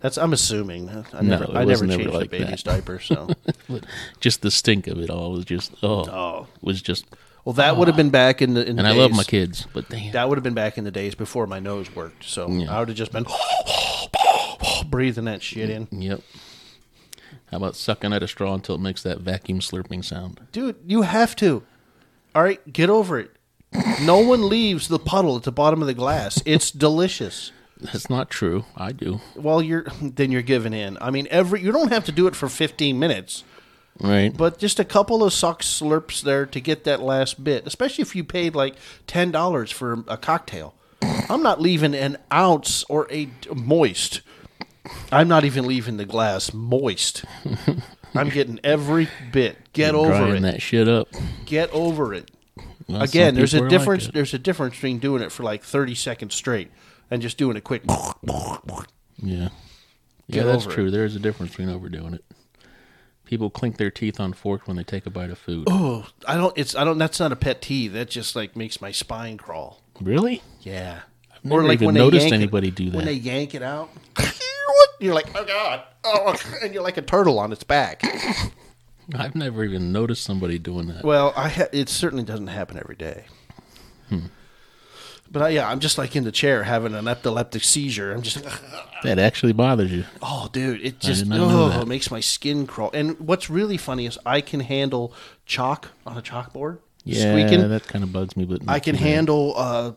That's I'm assuming. I No, never, it I never never changed like a baby's that. diaper. So, just the stink of it all was just oh, oh, was just. well, that would have been ah. back in the. In the And I love days- my kids, but damn, That would have been back in the days before my nose worked. So Yeah. I would have just been breathing that shit in. yep. How about sucking at a straw until it makes that vacuum slurping sound? Dude, you have to. All right, get over it. No one leaves the puddle at the bottom of the glass. It's delicious. That's not true. I do. Well, you're then you're giving in. I mean, every you don't have to do it for 15 minutes, Right. but just a couple of suck slurps there to get that last bit. Especially if you paid like ten dollars for a cocktail. I'm not leaving an ounce or a moist. I'm not even leaving the glass moist. I'm getting every bit. Get over it. that shit up. Get over it. Well, Again, there's a are like difference. there's a difference between doing it for like 30 seconds straight and just doing it quick. Yeah. Get Yeah, that's true. There is a difference between overdoing it. People clink their teeth on forks when they take a bite of food. Oh, I don't. It's I don't. That's not a pet peeve. That just like makes my spine crawl. Really? Yeah. never even they noticed yank it- anybody do that. When they yank it out, you're like, oh god, oh, and you're like a turtle on its back. I've never even noticed somebody doing that. Well, I ha- it certainly doesn't happen every day. Hmm. But I, yeah, I'm just like in the chair having an epileptic seizure. I'm just, That actually bothers you. oh, dude, it just did not know oh, it makes my skin crawl. And what's really funny is I can handle chalk on a chalkboard, Yeah, squeaking. that kind of bugs me. But I can handle uh,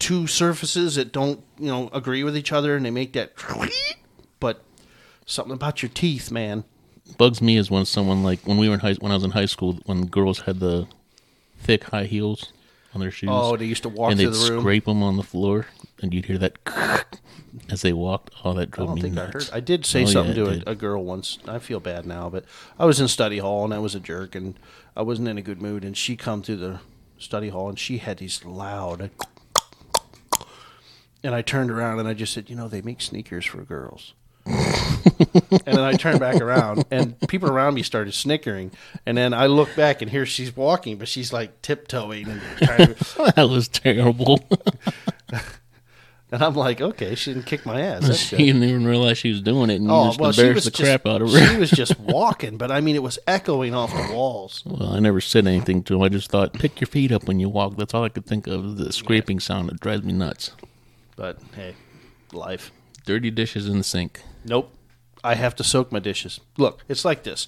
two surfaces that don't, you know, agree with each other, and they make that. Something about your teeth, man. bugs me is when someone like when we were in high when I was in high school when girls had the thick high heels on their shoes. Oh, they used to walk and through they'd the room. scrape them on the floor, and you'd hear that as they walked. Oh, that I drove don't me think I nuts. heard. I did say Oh, something it to did. a girl once. I feel bad now, but I was in study hall and I was a jerk and I wasn't in a good mood. And she come through the study hall and she had these loud. And I turned around and I just said, you know, they make sneakers for girls. And then I turned back around and people around me started snickering. And then I look back and here she's walking, but she's like tiptoeing and trying to, that was terrible. and I'm like, okay, she didn't kick my ass. That's she good. didn't even realize she was doing it, and Oh just well, embarrassed was the just, crap out of her. She was just walking, but I mean, it was echoing off the walls. Well, I never said anything to him. I just thought, pick your feet up when you walk. That's all I could think of. The scraping sound that drives me nuts. But hey, life. Dirty dishes in the sink. Nope. I have to soak my dishes. Look, it's like this.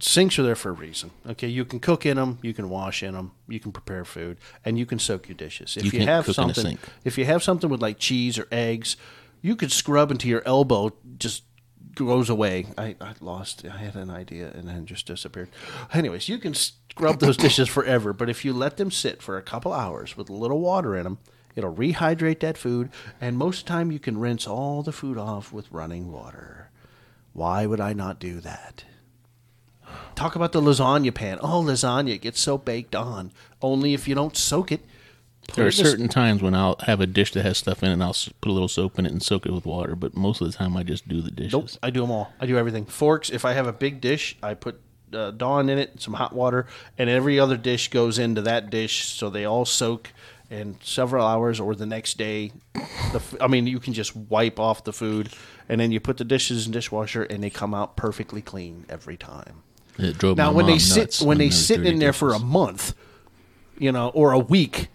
Sinks are there for a reason. Okay, you can cook in them, you can wash in them, you can prepare food, and you can soak your dishes. If You you, have cook in a something, if you have something with like cheese or eggs, you could scrub until your elbow just goes away. I, I lost. I had an idea and then just disappeared. Anyways, you can scrub those dishes forever, but if you let them sit for a couple hours with a little water in them, it'll rehydrate that food, and most of the time you can rinse all the food off with running water. Why would I not do that? Talk about the lasagna pan. Oh, lasagna gets so baked on. Only if you don't soak it. There are certain times when I'll have a dish that has stuff in it, and I'll put a little soap in it and soak it with water. But most of the time, I just do the dishes. Nope, I do them all. I do everything. Forks. If I have a big dish, I put uh, Dawn in it, some hot water, and every other dish goes into that dish, so they all soak in several hours or the next day. The, f- I mean, you can just wipe off the food, and then you put the dishes in dishwasher, and they come out perfectly clean every time. It drove Now, when they sit nuts when they sit in there for a month, you know, or a week,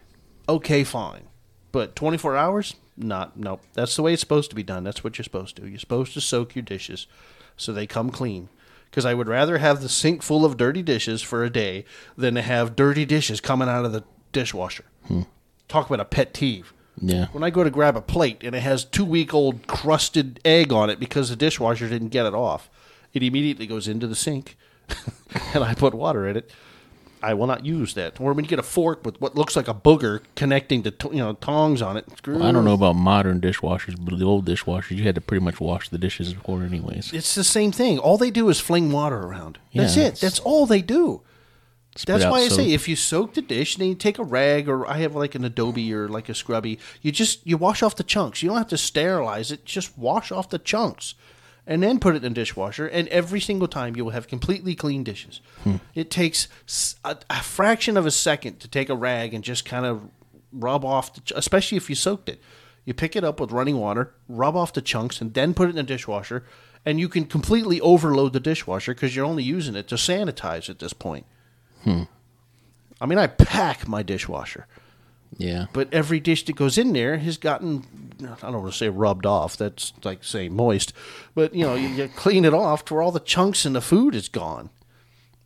okay, fine. But 24 hours, not nope. That's the way it's supposed to be done. That's what you're supposed to. do. You're supposed to soak your dishes so they come clean. Because I would rather have the sink full of dirty dishes for a day than to have dirty dishes coming out of the dishwasher. Hmm. Talk about a pet peeve. yeah, When I go to grab a plate and it has two week old crusted egg on it because the dishwasher didn't get it off, it immediately goes into the sink and I put water in it. I will not use that. Or when you get a fork with what looks like a booger connecting to you know tongs on it, screw I don't know about modern dishwashers, but the old dishwashers, you had to pretty much wash the dishes before, anyways. It's the same thing. All they do is fling water around. That's Yeah, it. That's all they do. That's why I soap. say if you soak the dish, then you take a rag or I have like an Dobie or like a scrubby. You just you wash off the chunks. You don't have to sterilize it. Just wash off the chunks, and then put it in the dishwasher. And every single time you will have completely clean dishes. Hmm. It takes a fraction of a second to take a rag and just kind of rub off, the, especially if you soaked it. You pick it up with running water, rub off the chunks, and then put it in the dishwasher. And you can completely overload the dishwasher because you're only using it to sanitize at this point. I mean, I pack my dishwasher, Yeah. but every dish that goes in there has gotten, I don't want to say rubbed off. That's like saying moist. But, you know, you, you clean it off to where all the chunks in the food is gone.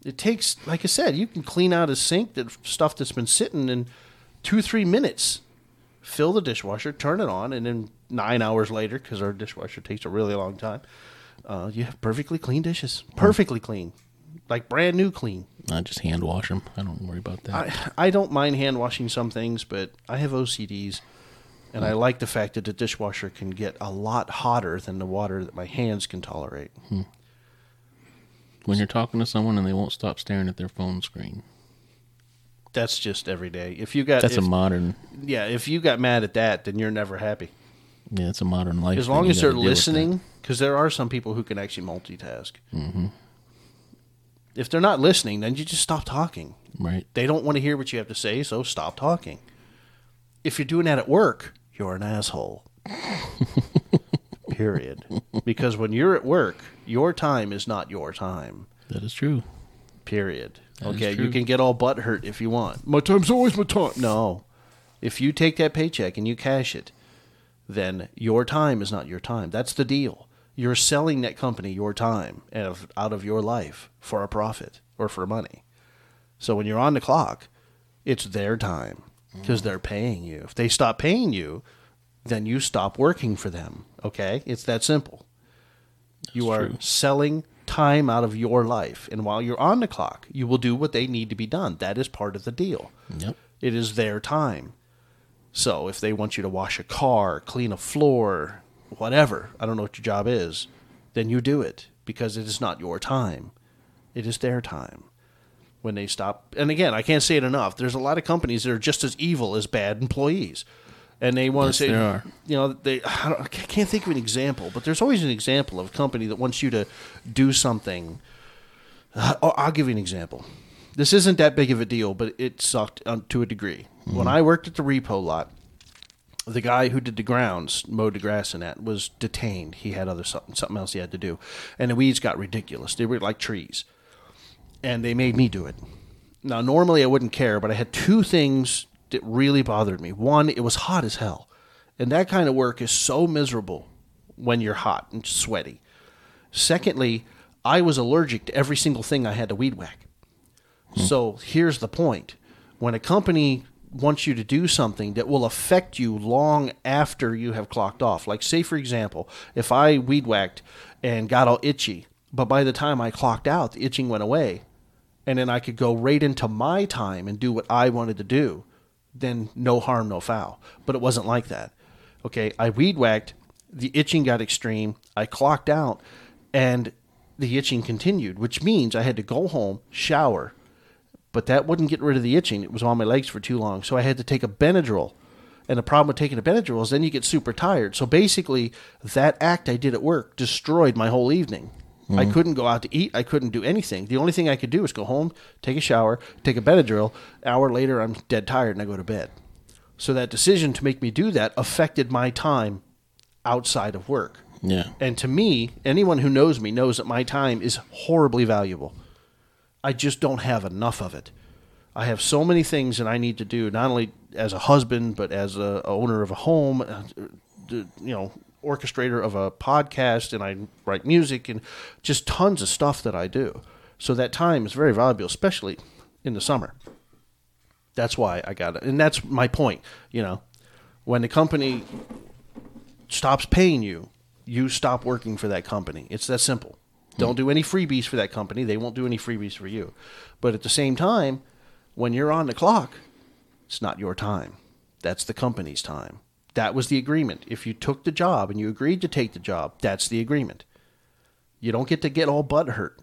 It takes, like I said, you can clean out a sink, that stuff that's been sitting in two, three minutes. Fill the dishwasher, turn it on, and then nine hours later, because our dishwasher takes a really long time, uh, you have perfectly clean dishes. Perfectly clean. Like brand new clean. I just hand wash them. I don't worry about that. I, I don't mind hand washing some things, but I have OCDs, and I like the fact that the dishwasher can get a lot hotter than the water that my hands can tolerate. when you're talking to someone and they won't stop staring at their phone screen, That's just every day. If you got that's if, a modern. yeah, if you got mad at that, then you're never happy. Yeah, it's a modern life. As long as they're gotta deal with that. listening, because there are some people who can actually multitask. Mm-hmm. If they're not listening, then you just stop talking. right? They don't want to hear what you have to say, so stop talking. If you're doing that at work, you're an asshole. Period. Because when you're at work, your time is not your time. That is true. Period. That okay, you can get all butt hurt if you want. My time's always my time. No. If you take that paycheck and you cash it, then your time is not your time. That's the deal. You're selling that company your time out of, out of your life for a profit or for money. So when you're on the clock, it's their time because mm. they're paying you. If they stop paying you, then you stop working for them. Okay? It's that simple. you are true. selling time out of your life. And while you're on the clock, you will do what they need to be done. That is part of the deal. Yep. It is their time. So if they want you to wash a car, clean a floor, whatever, I don't know what your job is, then you do it because it is not your time. It is their time. When they stop, and again, I can't say it enough. There's a lot of companies that are just as evil as bad employees, and they want Yes, to say, are. you know, they. I, I can't think of an example, but there's always an example of a company that wants you to do something. Uh, I'll give you an example. This isn't that big of a deal, but it sucked um, to a degree. When I worked at the repo lot, the guy who did the grounds, mowed the grass and that, was detained. He had other something, something else he had to do, and the weeds got ridiculous. They were like trees, and they made me do it. Now, normally I wouldn't care, but I had two things that really bothered me. One, it was hot as hell, and that kind of work is so miserable when you're hot and sweaty. Secondly, I was allergic to every single thing I had to weed whack. Hmm. So here's the point. When a company wants you to do something that will affect you long after you have clocked off, like say for example, if I weed whacked and got all itchy, but by the time I clocked out, the itching went away, and then I could go right into my time and do what I wanted to do, then no harm, no foul. But it wasn't like that. Okay, I weed whacked, the itching got extreme, I clocked out, and the itching continued, which means I had to go home, shower, but that wouldn't get rid of the itching. It was on my legs for too long. So I had to take a Benadryl. And the problem with taking a Benadryl is then you get super tired. So basically, that act I did at work destroyed my whole evening. I mm-hmm. couldn't go out to eat. I couldn't do anything. The only thing I could do was go home, take a shower, take a Benadryl. Hour later, I'm dead tired and I go to bed. So that decision to make me do that affected my time outside of work. Yeah. And to me, anyone who knows me knows that my time is horribly valuable. I just don't have enough of it. I have so many things that I need to do, not only as a husband, but as a, a owner of a home, uh, you know, orchestrator of a podcast, and I write music, and just tons of stuff that I do. So that time is very valuable, especially in the summer. That's why I got it, and that's my point. You know, when the company stops paying you, you stop working for that company. It's that simple. Don't do any freebies for that company. They won't do any freebies for you. But at the same time, when you're on the clock, it's not your time. That's the company's time. That was the agreement. If you took the job and you agreed to take the job, that's the agreement. You don't get to get all butt hurt.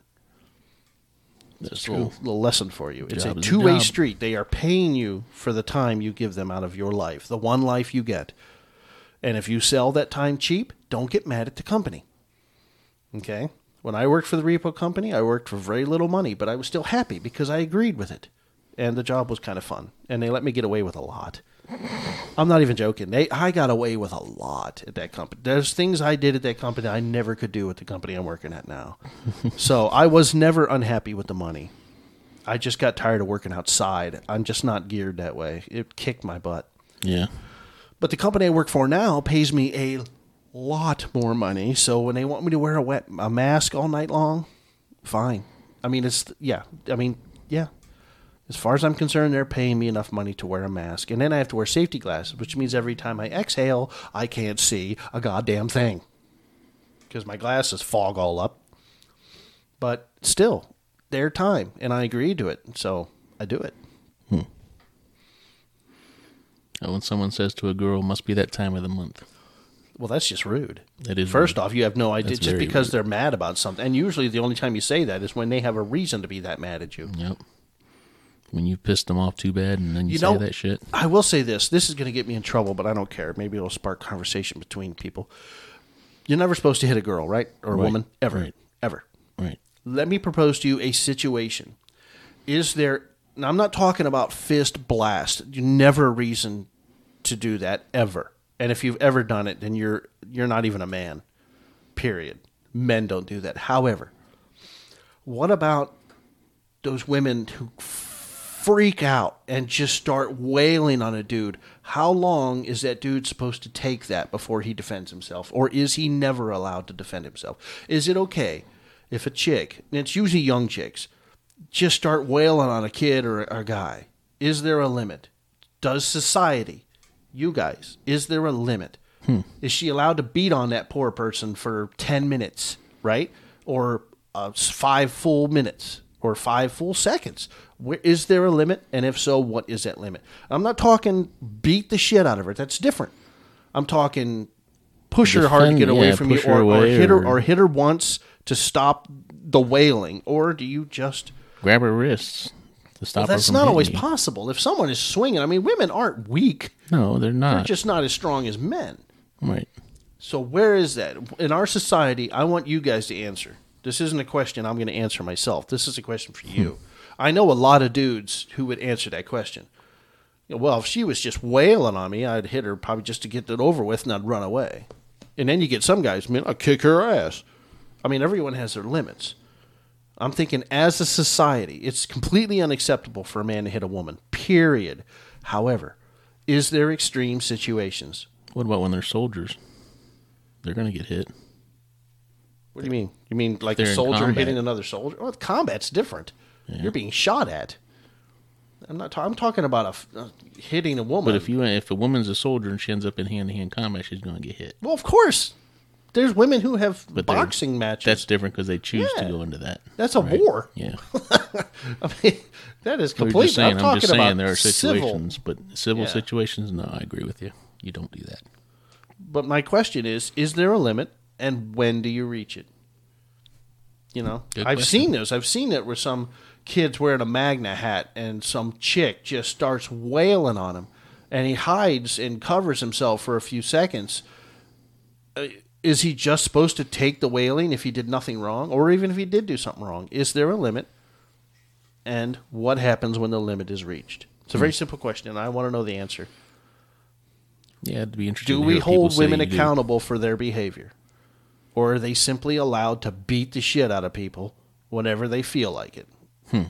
That's a little, little lesson for you. It's Job a two way street. They are paying you for the time you give them out of your life, the one life you get. And if you sell that time cheap, don't get mad at the company. Okay? When I worked for the repo company, I worked for very little money, but I was still happy because I agreed with it. And the job was kind of fun. And they let me get away with a lot. I'm not even joking. They, I got away with a lot at that company. There's things I did at that company I never could do at the company I'm working at now. so I was never unhappy with the money. I just got tired of working outside. I'm just not geared that way. It kicked my butt. Yeah. But the company I work for now pays me a lot more money. So when they want me to wear a wet a mask all night long, fine. I mean, it's yeah. I mean, yeah. As far as I'm concerned, they're paying me enough money to wear a mask, and then I have to wear safety glasses, which means every time I exhale, I can't see a goddamn thing because my glasses fog all up. But still, their time, and I agree to it, so I do it. Oh, when someone says to a girl, "Must be that time of the month." Well, that's just rude. It is. First rude. off, you have no idea That's just because rude. they're mad about something. And usually, the only time you say that is when they have a reason to be that mad at you. Yep. When you pissed them off too bad, and then you, You say know- that shit. I will say this: this is going to get me in trouble, but I don't care. Maybe it'll spark conversation between people. You're never supposed to hit a girl, right, or a Right. woman, ever, Right. ever. Right. Let me propose to you a situation. Is there? Now, I'm not talking about fist blast. You never a reason to do that ever. And if you've ever done it, then you're you're not even a man. Period. Men don't do that. However, what about those women who freak out and just start wailing on a dude? How long is that dude supposed to take that before he defends himself? Or is he never allowed to defend himself? Is it okay if a chick, and it's usually young chicks, just start wailing on a kid or a guy? Is there a limit? Does society, you guys, is there a limit? Is she allowed to beat on that poor person for 10 minutes, right? Or uh, five full minutes or five full seconds? Where, is there a limit? And if so, what is that limit? I'm not talking beat the shit out of her. That's different. I'm talking push her hard to Defend- get away yeah, from you her or, or hit her or- or hit her once to stop the wailing or do you just Grab her wrists to stop well, that's not always you. possible. If someone is swinging i mean women aren't weak. No, they're not. they're just not as strong as men. Right. so where is that? In our society i want you guys to answer. This isn't a question i'm going to answer myself. This is a question for you. Hmm. I know a lot of dudes who would answer that question. Well if she was just wailing on me i'd hit her probably just to get it over with and i'd run away. And then you get some guys man i'll kick her ass. I mean everyone has their limits i'm thinking as a society it's completely unacceptable for a man to hit a woman period however is there extreme situations What about when they're soldiers? They're gonna get hit. What do you mean? You mean like They're a soldier hitting another soldier? Well, combat's different. You're being shot at. I'm not. Ta- I'm talking about a f- uh, hitting a woman. But if you if a woman's a soldier and she ends up in hand to hand combat, she's gonna get hit. well, of course, there's women who have But boxing matches. That's different because they choose Yeah. to go into that. That's a war. Yeah. I mean, that is saying. I'm I'm, talking just saying about there are civil. situations, but civil Yeah. situations, no, I agree with you. You don't do that. But my question is: Is there a limit, and when do you reach it? You know, Good I've question. seen those. I've seen it where some kids wearing a MAGA hat, and some chick just starts wailing on him, and he hides and covers himself for a few seconds. Uh, is he just supposed to take the wailing if he did nothing wrong, or even if he did do something wrong? Is there a limit? And what happens when the limit is reached? It's a Hmm. very simple question, and I want to know the answer. Yeah, it'd be interesting. Do to we hear what people hold women you do. accountable for their behavior? Or are they simply allowed to beat the shit out of people whenever they feel like it? Hmm.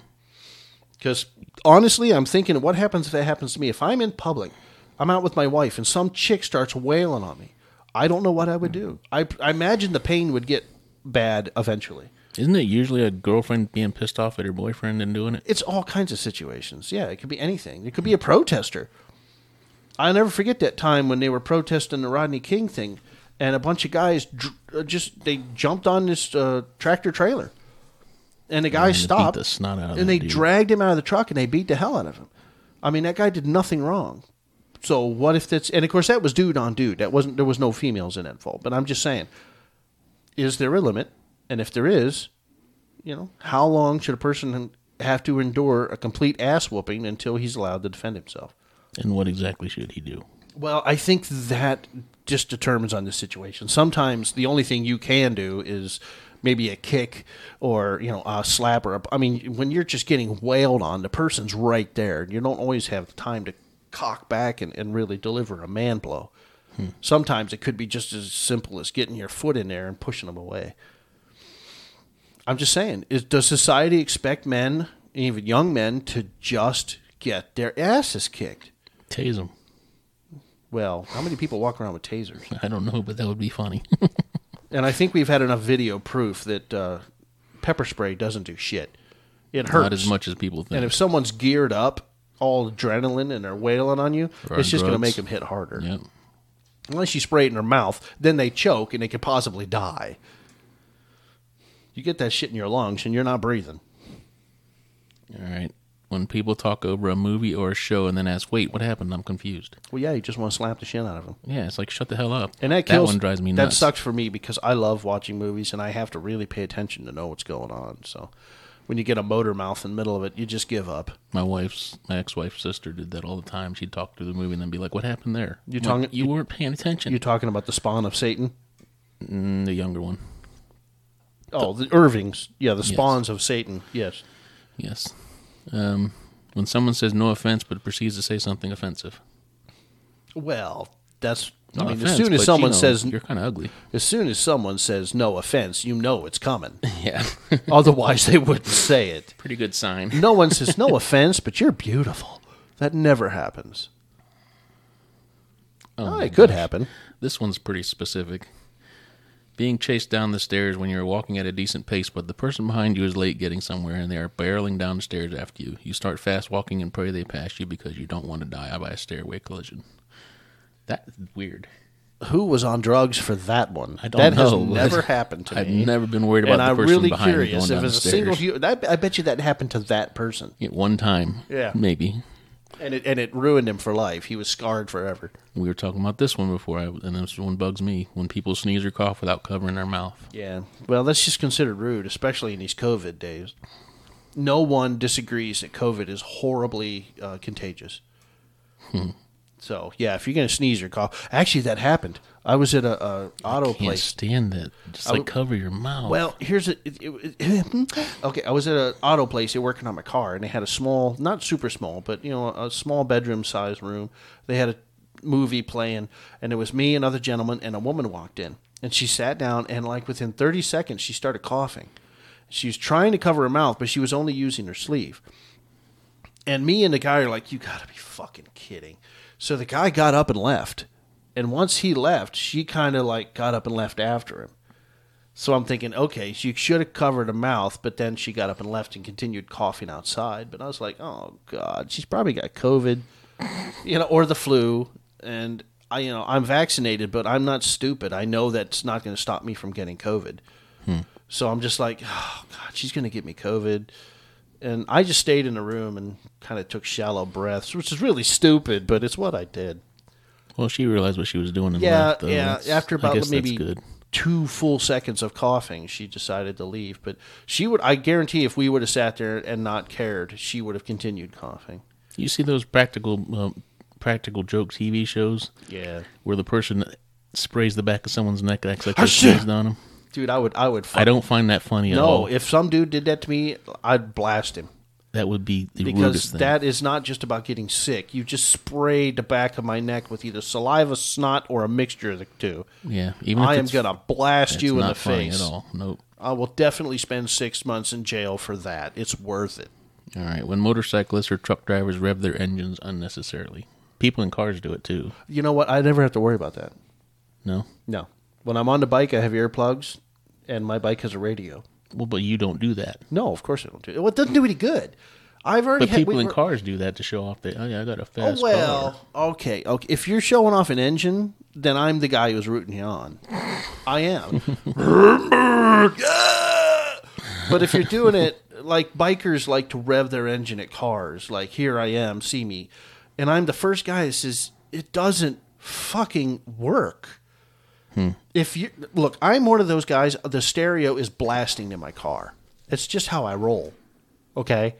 Because honestly, I'm thinking, what happens if that happens to me? If I'm in public, I'm out with my wife, and some chick starts wailing on me, I don't know what I would do. I, I imagine the pain would get bad eventually. Isn't it usually a girlfriend being pissed off at her boyfriend and doing it? It's all kinds of situations. Yeah, it could be anything. It could be a protester. I'll never forget that time when they were protesting the Rodney King thing, and a bunch of guys dr- uh, just they jumped on this uh, tractor trailer, and the guy And stopped, the snot out of and they dude. dragged him out of the truck, and they beat the hell out of him. I mean, that guy did nothing wrong. So what if that's and of course that was dude on dude. That wasn't there was no females in that fault. But I'm just saying, is there a limit? And if there is, you know, how long should a person have to endure a complete ass whooping until he's allowed to defend himself? And what exactly should he do? Well, I think that just determines on the situation. Sometimes the only thing you can do is maybe a kick or you know a slap or a, I mean when you're just getting wailed on, the person's right there. You don't always have the time to cock back and, and really deliver a man blow. Sometimes it could be just as simple as getting your foot in there and pushing them away. I'm just saying, is, does society expect men, even young men, to just get their asses kicked? Tase them. Well, how many people walk around with tasers? I don't know, but that would be funny. And I think we've had enough video proof that uh, pepper spray doesn't do shit. It hurts. Not as much as people think. And if someone's geared up, all adrenaline, and they're wailing on you, it's just going to drugs. make them hit harder. Yep. Unless you spray it in their mouth, then they choke and they could possibly die. You get that shit in your lungs and you're not breathing. All right. When people talk over a movie or a show and then ask, "Wait, what happened?" I'm confused. Well, yeah, you just want to slap the shit out of them. Yeah, it's like shut the hell up. And that kills. one drives me That sucks for me because I love watching movies and I have to really pay attention to know what's going on. So when you get a motor mouth in the middle of it, you just give up. My wife's my ex-wife's sister did that all the time. She'd talk through the movie and then be like, "What happened there?" You talking- like, you weren't paying attention. You're talking about the spawn of Satan? Mm, the younger one, Oh, the Irvings. Yeah, the spawns of Satan. Yes. yes. Um, when someone says no offense but proceeds to say something offensive. Well, that's. No I mean, offense, as soon as someone you know, says, you're kind of ugly. as soon as someone says no offense, you know it's coming. Yeah, Otherwise, they wouldn't say it. pretty good sign. No one says no offense, but you're beautiful. That never happens. Oh, Oh, it could gosh. happen. This one's pretty specific. Being chased down the stairs when you're walking at a decent pace, but the person behind you is late getting somewhere and they are barreling down the stairs after you. You start fast walking and pray they pass you because you don't want to die by a stairway collision. That's weird. Who was on drugs for that one? I don't know. that has never happened to me. I've never been worried about and I'm really curious if it's a single. stairs. hu- That, I bet you that happened to that person, Yeah, one time, Yeah. maybe. and it and it ruined him for life. He was scarred forever. We were talking about this one before, I, and this one bugs me when people sneeze or cough without covering their mouth. Yeah. Well, that's just considered rude, especially in these COVID days. No one disagrees that COVID is horribly uh, contagious. Hmm. So yeah, if you're gonna sneeze or cough, actually that happened. I was at a, a auto Can't place. stand that. Just like w- cover your mouth. Well, here's a. It, it, it- okay, I was at an auto place. They're working on my car, and they had a small, not super small, but you know, a small bedroom size room. They had a movie playing, and it was me, and another gentleman, and a woman walked in, and she sat down, and like within 30 seconds, she started coughing. She was trying to cover her mouth, but she was only using her sleeve. And me and the guy are like, "You gotta be fucking kidding!" So the guy got up and left, and once he left, she kind of like got up and left after him. So I'm thinking, okay, she should have covered her mouth, but then she got up and left and continued coughing outside. But I was like, oh god, she's probably got COVID, you know, or the flu. And I, you know, I'm vaccinated, but I'm not stupid. I know that's not going to stop me from getting COVID. Hmm. So I'm just like, oh god, she's going to get me COVID. And I just stayed in the room and kind of took shallow breaths, which is really stupid, but it's what I did. Well, she realized what she was doing. And Yeah, left, though. yeah. That's- After about maybe two full seconds of coughing, she decided to leave. But she would, I guarantee, if we would have sat there and not cared, she would have continued coughing. You see those practical, uh, practical joke TV shows Yeah, where the person sprays the back of someone's neck, acts like they Achoo! sneezed on them. Dude, I would, I would. I don't find that funny at all. No, if some dude did that to me, I'd blast him that would be the because thing. that is not just about getting sick. You just sprayed the back of my neck with either saliva, snot, or a mixture of the two. yeah, even if I am it's, gonna blast you in not the funny face. at all. Nope. I will definitely spend six months in jail for that. It's worth it. All right. When motorcyclists or truck drivers rev their engines unnecessarily, people in cars do it too. You know what? I never have to worry about that. No. No. When I'm on the bike, I have earplugs, and my bike has a radio. Well, but you don't do that. No, of course I don't do it. Well, it doesn't do any good. I've already But had, people we in cars do that to show off that. Oh yeah, I got a fast. Oh well, car. okay, okay. If you're showing off an engine, then I'm the guy who's rooting you on. I am. but if you're doing it like bikers like to rev their engine at cars, like here I am, see me, and I'm the first guy that says it doesn't fucking work. If you look, I'm one of those guys. The stereo is blasting in my car. It's just how I roll. Okay,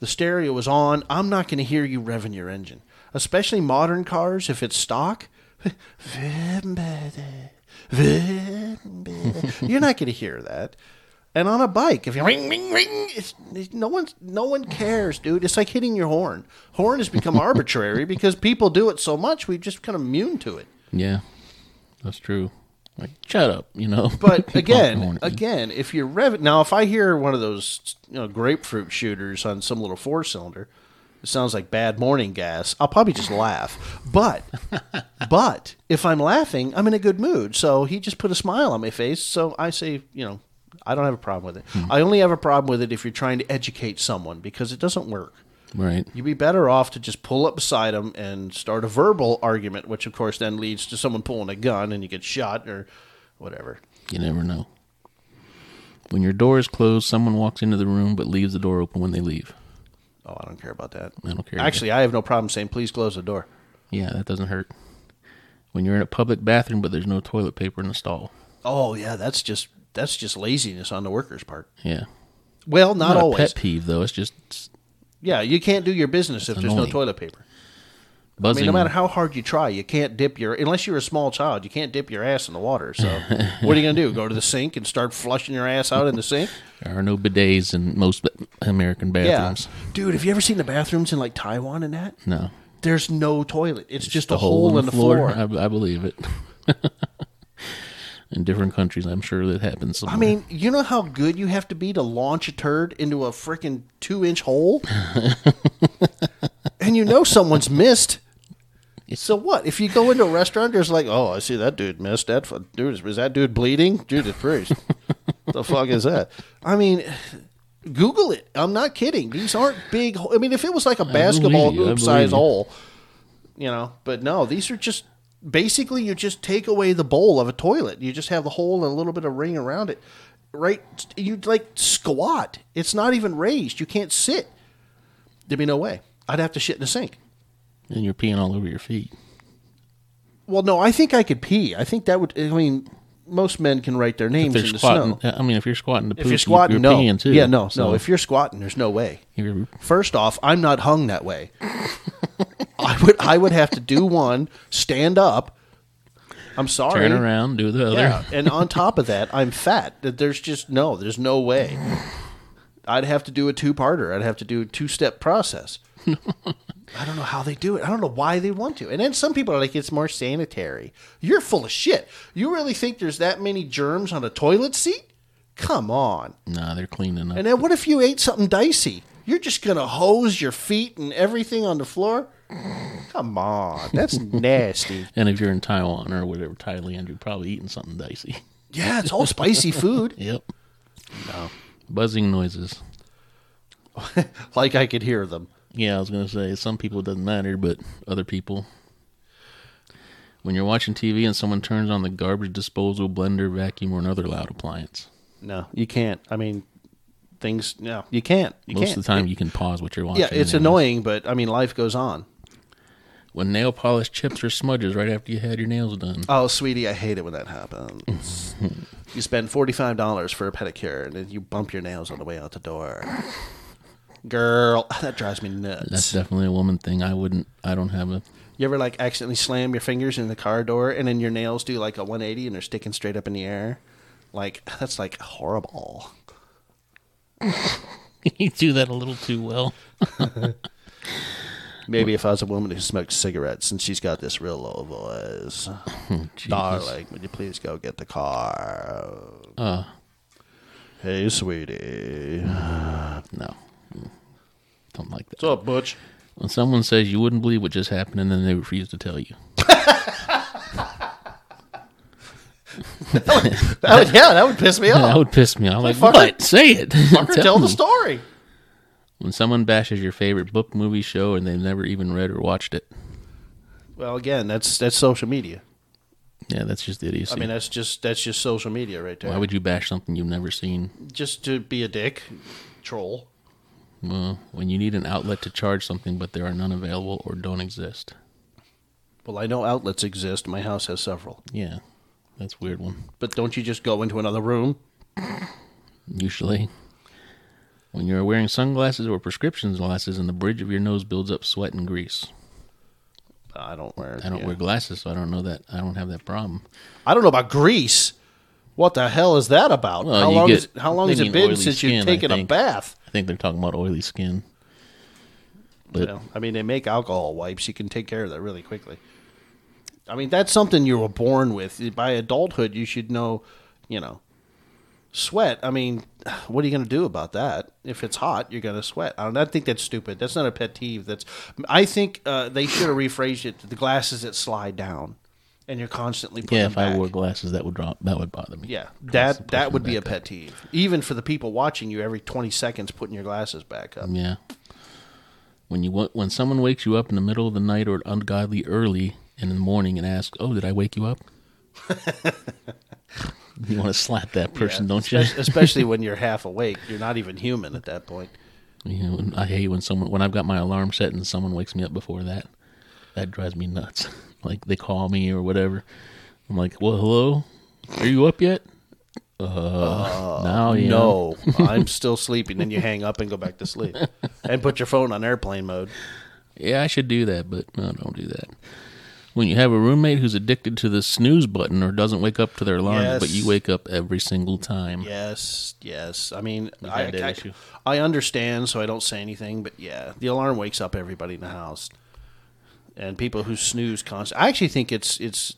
the stereo is on. I'm not going to hear you revving your engine, especially modern cars. If it's stock, you're not going to hear that. And on a bike, if you ring, ring, ring, it's, it's- no one, no one cares, dude. It's like hitting your horn. Horn has become arbitrary because people do it so much. We've just of immune to it. Yeah, that's true. Like, shut up, you know. But again, again, if you're rev now, if I hear one of those you know grapefruit shooters on some little four cylinder, it sounds like bad morning gas. I'll probably just laugh. But but if I'm laughing, I'm in a good mood. So he just put a smile on my face. So I say, you know, I don't have a problem with it. Hmm. I only have a problem with it if you're trying to educate someone because it doesn't work. Right? You'd be better off to just pull up beside them and start a verbal argument, which of course then leads to someone pulling a gun and you get shot or whatever. You never know. When your door is closed, someone walks into the room but leaves the door open when they leave. Oh, I don't care about that. I don't care. Actually, I have no problem saying, please close the door. yeah, that doesn't hurt. When you're in a public bathroom but there's no toilet paper in the stall. Oh, yeah, that's just that's just laziness on the worker's part. Yeah, Well, not, not, a always. pet peeve though. It's just Yeah, you can't do your business if there's no annoying. toilet paper. I mean, no matter how hard you try, you can't dip your unless you're a small child, you can't dip your ass in the water. So, what are you gonna do? Go to the sink and start flushing your ass out in the sink? there are no bidets in most American bathrooms. Yeah, dude. Have you ever seen the bathrooms in like Taiwan and that? No, There's no toilet. It's just a hole in the floor. I, I believe it. in different countries, I'm sure that happens. I mean, you know how good you have to be to launch a turd into a freaking two inch hole? and you know someone's missed. So what? If you go into a restaurant, there's like, oh, I see that dude missed. That dude is, that dude bleeding? Judas Priest. the fuck is that? I mean, Google it. I'm not kidding. These aren't big. I mean, if it was like a basketball hoop size you. hole, you know. But no, these are just basically you just take away the bowl of a toilet. You just have the hole and a little bit of ring around it. Right? You like squat. It's not even raised. You can't sit. There'd be no way. I'd have to shit in the sink. and you're peeing all over your feet. Well, no, I think I could pee. I think that would. I mean, most men can write their names in the squatting, snow. I mean, if you're squatting to poop, If you're squatting, you're no. peeing too. Yeah, no, So no. If you're squatting, there's no way. First off, I'm not hung that way. I would I would have to do one, stand up. I'm sorry. turn around, do the other. Yeah, and on top of that, I'm fat. There's just no, there's no way. I'd have to do a two-parter. I'd have to do a two-step process. I don't know how they do it. I don't know why they want to. And then some people are like, it's more sanitary. You're full of shit. You really think there's that many germs on a toilet seat? Come on. Nah, they're cleaning up. And then what if you ate something dicey? You're just gonna hose your feet and everything on the floor? Come on, that's nasty. And if you're in Taiwan or whatever, Thailand, you're probably eating something dicey. Yeah, it's all spicy food. Yep. No. Buzzing noises. Like I could hear them. Yeah, I was gonna say some people it doesn't matter, but other people. When you're watching TV and someone turns on the garbage disposal, blender, vacuum, or another loud appliance, No, you can't. I mean, things. No, you can't. You most can't. of the time you can pause what you're watching. yeah, it's annoying, but I mean, life goes on. When nail polish chips or smudges right after you had your nails done. Oh, sweetie, I hate it when that happens. you spend forty five dollars for a pedicure, and then you bump your nails on the way out the door. Girl, that drives me nuts. That's definitely a woman thing. I wouldn't. I don't have a. You ever like accidentally slam your fingers in the car door and then your nails do like a 180 and they're sticking straight up in the air? Like that's like horrible. you do that a little too well. Maybe if I was a woman who smoked cigarettes and she's got this real low voice. Darling, would you please go get the car? Uh, Hey, sweetie. no. Don't like that. What's up, Butch? When someone says you wouldn't believe what just happened and then they refuse to tell you. That would, yeah, that would piss me off. That would piss me off. Like, fucker- what? Say it. Fucker, Tell tell the story. When someone bashes your favorite book, movie, show, and they've never even read or watched it. Well, again, that's that's social media. Yeah, that's just idiocy. I mean, that's just that's just social media right there. Why would you bash something you've never seen? just to be a dick, troll. Well, when you need an outlet to charge something, but there are none available or don't exist. Well, I know outlets exist. My house has several. Yeah, that's a weird one. But don't you just go into another room? Usually, when you're wearing sunglasses or prescription glasses and the bridge of your nose builds up sweat and grease. I don't wear. I don't yeah. wear glasses, so I don't know that. I don't have that problem. I don't know about grease. What the hell is that about? Well, how long get- is, how long has it been since skin, you've taken a bath? I think they're talking about oily skin. But Well, I mean, they make alcohol wipes. You can take care of that really quickly. I mean, that's something you were born with. By adulthood, you should know, you know, sweat. I mean, what are you going to do about that? If it's hot, you're going to sweat. I don't I think that's stupid. That's not a pet peeve. That's. I think uh, they should have rephrased it. to The glasses that slide down, and you're constantly putting yeah, if I wore glasses, that would drop. That would bother me. Yeah, that that would be a back pet peeve. Even for the people watching you, every 20 seconds, putting your glasses back up. up. Yeah. When you when someone wakes you up in the middle of the night or ungodly early in the morning and asks, "Oh, did I wake you up?" you want to slap that person, Yeah, don't you? especially, when you're half awake. You're not even human at that point. You know, I hate when someone when I've got my alarm set and someone wakes me up before that. That drives me nuts. Like they call me or whatever. I'm like, "Well, hello, are you up yet?" Uh, now yeah. No, I'm still sleeping. Then you hang up and go back to sleep, and put your phone on airplane mode. Yeah, I should do that, but no, don't do that. When you have a roommate who's addicted to the snooze button or doesn't wake up to their alarm, Yes. but you wake up every single time. Yes, yes. I mean, I, I. I understand, so I don't say anything. But yeah, the alarm wakes up everybody in the house, and people who snooze constantly. I actually think it's it's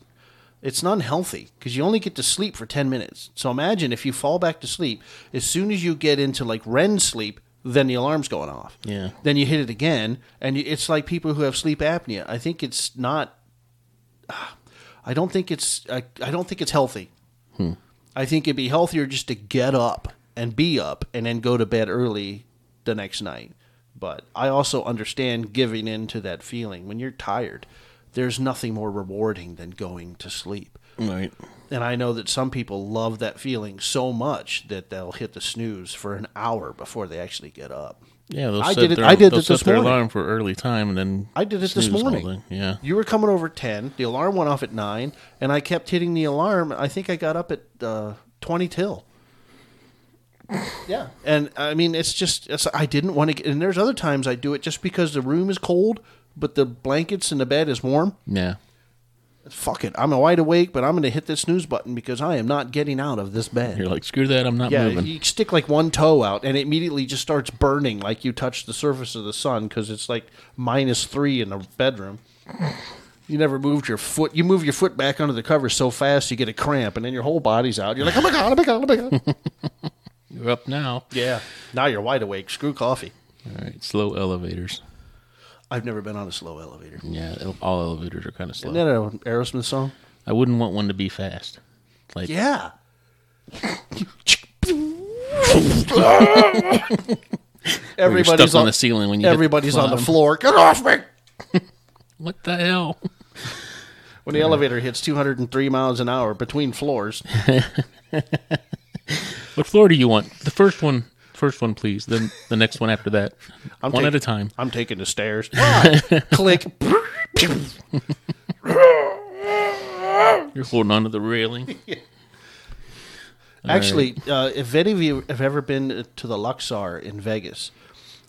it's not unhealthy because you only get to sleep for ten minutes. So imagine if you fall back to sleep, as soon as you get into like REM sleep, then the alarm's going off. Yeah. Then you hit it again, and it's like people who have sleep apnea. I think it's not. I don't think it's. I, I don't think it's healthy. I think it'd be healthier just to get up and be up and then go to bed early the next night. But I also understand giving in to that feeling when you're tired. There's nothing more rewarding than going to sleep. Right. And I know that some people love that feeling so much that they'll hit the snooze for an hour before they actually get up. Yeah, I did it- Their, I did it this morning. alarm for early time and then I did it this morning. Yeah. You were coming over 10. The alarm went off at 9, and I kept hitting the alarm. I think I got up at uh, 20 till. Yeah. And I mean, it's just, it's, I didn't want to get, and there's other times I do it just because the room is cold, but the blankets and the bed is warm. Yeah. Fuck it. I'm wide awake, but I'm going to hit this snooze button because I am not getting out of this bed. You're like, screw that, I'm not Yeah, moving. you stick like one toe out, and it immediately just starts burning like you touch the surface of the sun because it's like minus three in the bedroom. You never moved your foot. You move your foot back under the covers so fast you get a cramp, and then your whole body's out. You're like, oh my god, oh my god, oh my god. You're up now. yeah. Now you're wide awake. Screw coffee. All right, slow elevators. I've never been on a slow elevator. Yeah, all elevators are kind of slow. Isn't that an Aerosmith song? I wouldn't want one to be fast. Like, Yeah. Everybody's stuck on on the ceiling when you hit Everybody's on the floor. Get off me! What the hell? When the elevator hits 203 miles an hour between floors, What floor do you want? The first one. First one, please. Then the next one after that. I'm one tak- at a time. I'm taking the stairs. Click. You're holding onto the railing. Actually, uh, if any of you have ever been to the Luxor in Vegas,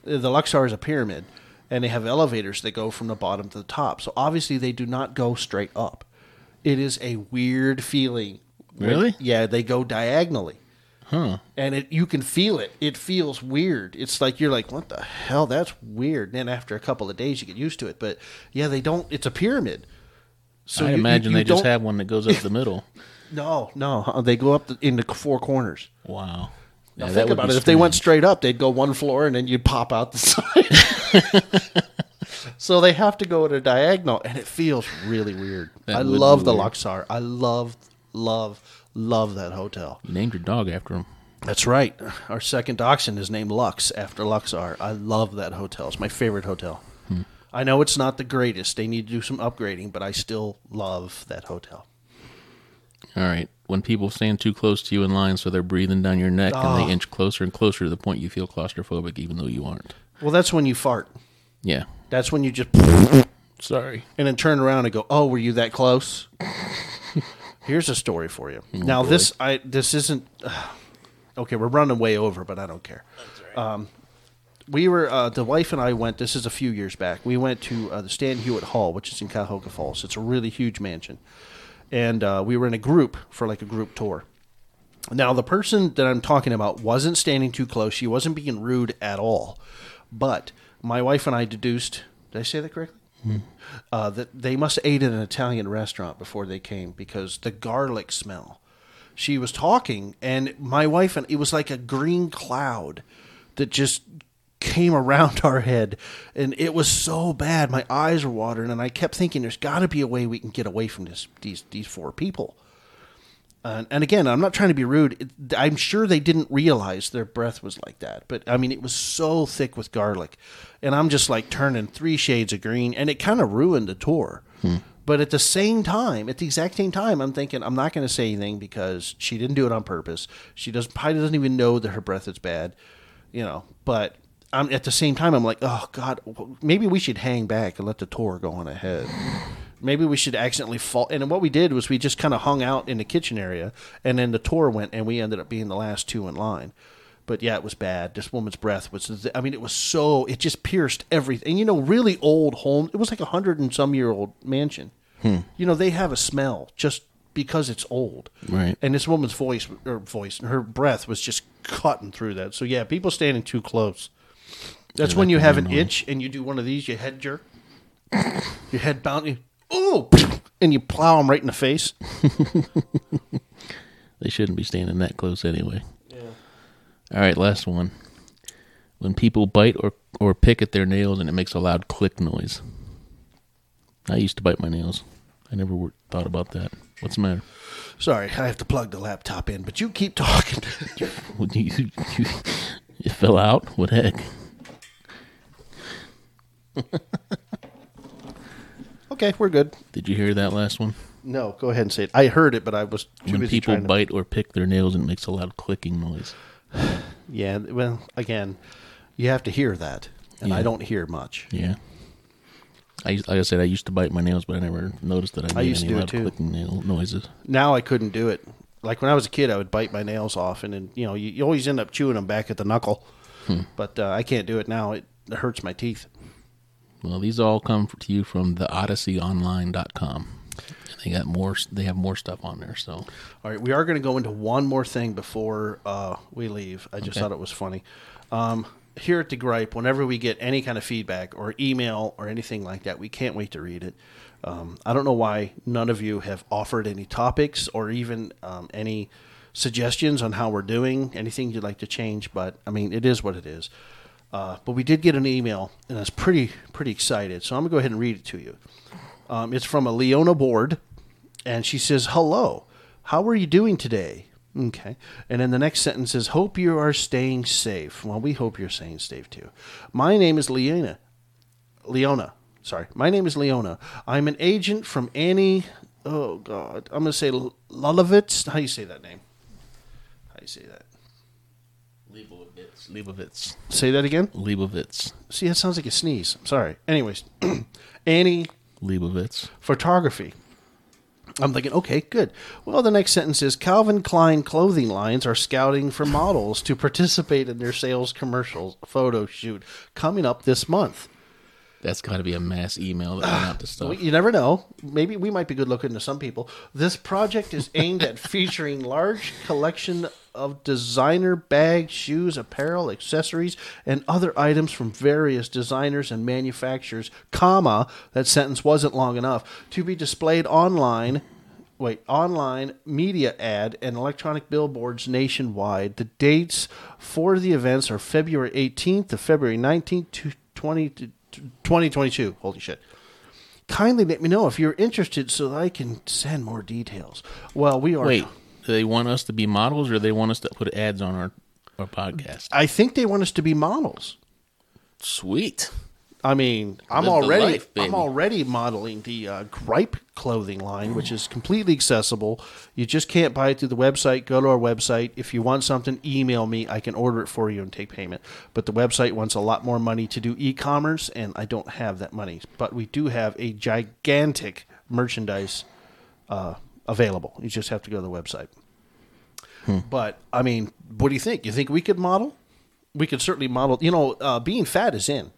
the Luxor is a pyramid, and they have elevators that go from the bottom to the top. So obviously, they do not go straight up. It is a weird feeling. when- Really? yeah, they go diagonally. Huh. And it, you can feel it. It feels weird. It's like you're like, what the hell? That's weird. And then after a couple of days, you get used to it. But yeah, they don't. It's a pyramid. So I you- you- imagine you they just have one that goes up the middle. No, no. uh, They go up the, in the four corners. Wow. Now Yeah, think about it. If they went straight up, they'd go one floor and then you'd pop out the side. so they have to go at a diagonal, and it feels really weird. That I love the weird. Luxor. I love, love, love that hotel. You named your dog after him. That's right. Our second dachshund is named Lux after Luxor. I love that hotel. It's my favorite hotel. Hmm. I know it's not the greatest. They need to do some upgrading, but I still love that hotel. All right. When people stand too close to you in line, so they're breathing down your neck and Oh. they ah. inch closer and closer to the point you feel claustrophobic, even though you aren't. Well, that's when you fart. Yeah. That's when you just Sorry. and then turn around and go, "Oh, were you that close?" Here's a story for you. now boy. this I this isn't okay. We're running way over, but I don't care. Um, we were uh, the wife and I went. This is a few years back. We went to uh, the Stan Hywet Hall, which is in Cuyahoga Falls. It's a really huge mansion, and uh, we were in a group for like a group tour. Now, the person that I'm talking about wasn't standing too close. She wasn't being rude at all. But my wife and I deduced, did I say that correctly? Uh, that they must have ate at an Italian restaurant before they came because the garlic smell. She was talking, and my wife and it was like a green cloud that just came around our head, and it was so bad. My eyes were watering, and I kept thinking, "There's got to be a way we can get away from this these these four people." And, and again, I'm not trying to be rude. It, I'm sure they didn't realize their breath was like that. But I mean, it was so thick with garlic. And I'm just like turning three shades of green. And it kind of ruined the tour. Hmm. But at the same time, at the exact same time, I'm thinking, I'm not going to say anything because she didn't do it on purpose. She doesn't, probably doesn't even know that her breath is bad, you know. But I'm, at the same time, I'm like, oh, God, maybe we should hang back and let the tour go on ahead maybe we should accidentally fall. And what we did was we just kind of hung out in the kitchen area, and then the tour went, and we ended up being the last two in line. But yeah, it was bad. This woman's breath was, I mean, it was so, it just pierced everything. And you know, really old home, it was like a hundred and some year old mansion. You know, they have a smell just because it's old. Right. And this woman's voice, or voice, her breath was just cutting through that. So yeah, people standing too close. That's when you have an itch and you do one of these, you head jerk, your head bound, you, oh, and you plow them right in the face. They shouldn't be standing that close anyway. Yeah. All right, last one. When people bite or or pick at their nails and it makes a loud click noise. I used to bite my nails. I never wor- thought about that. What's the matter? Sorry, I have to plug the laptop in, but you keep talking. You, you, you, you fell out? What the heck? okay, we're good. Did you hear that last one? No, go ahead and say it. I heard it, but I was too When busy people trying to. bite or pick their nails and it makes a loud clicking noise. Yeah, well, again, you have to hear that, and I Yeah. don't hear much. Yeah. I used, like I said, I used to bite my nails, but I never noticed that I made used to any do it loud too. clicking nail noises. Now I couldn't do it. Like when I was a kid, I would bite my nails off, and then you know you, you always end up chewing them back at the knuckle. But uh, I can't do it now. It, it hurts my teeth. Well, these all come to you from the odysseyonline.com. They got more they have more stuff on there, so All right, we are going to go into one more thing before uh, we leave. I just Okay. thought it was funny. Um, here at the Gripe, whenever we get any kind of feedback or email or anything like that, we can't wait to read it. Um, I don't know why none of you have offered any topics or even um, any suggestions on how we're doing, anything you'd like to change, but I mean, it is what it is. Uh, but we did get an email, and I was pretty pretty excited. So I'm gonna go ahead and read it to you. Um, it's from a Leona Board, and she says, "Hello, how are you doing today?" Okay, and then the next sentence is, "Hope you are staying safe." Well, we hope you're staying safe too. My name is Leona. Leona, sorry, my name is Leona. I'm an agent from Annie. Oh God, I'm gonna say Lulovitz. How do you say that name? How do you say that? Leibovitz. Say that again. Leibovitz. See, that sounds like a sneeze. I'm sorry. Anyways, Annie Leibovitz. photography. I'm thinking, okay, good. Well, the next sentence is Calvin Klein clothing lines are scouting for models to participate in their sales commercials photo shoot coming up this month. That's got to be a mass email that went out to stuff. You never know. Maybe we might be good looking to some people. This project is aimed at featuring large collection of designer bags, shoes, apparel, accessories, and other items from various designers and manufacturers, comma, that sentence wasn't long enough, to be displayed online wait, online media ad and electronic billboards nationwide. The dates for the events are February 18th to February 19th, to 20 to 2022. Holy shit. Kindly let me know if you're interested so that I can send more details. Well, we are. Wait, do they want us to be models or they want us to put ads on our, our podcast? I think they want us to be models. Sweet. I mean, I'm Live the already life. I'm already modeling the uh, Gripe clothing line, which is completely accessible. You just can't buy it through the website. Go to our website. If you want something, email me. I can order it for you and take payment. But the website wants a lot more money to do e-commerce, and I don't have that money. But we do have a gigantic merchandise uh, available. You just have to go to the website. Hmm. But I mean, what do you think? You think we could model? We could certainly model. You know, uh, being fat is in.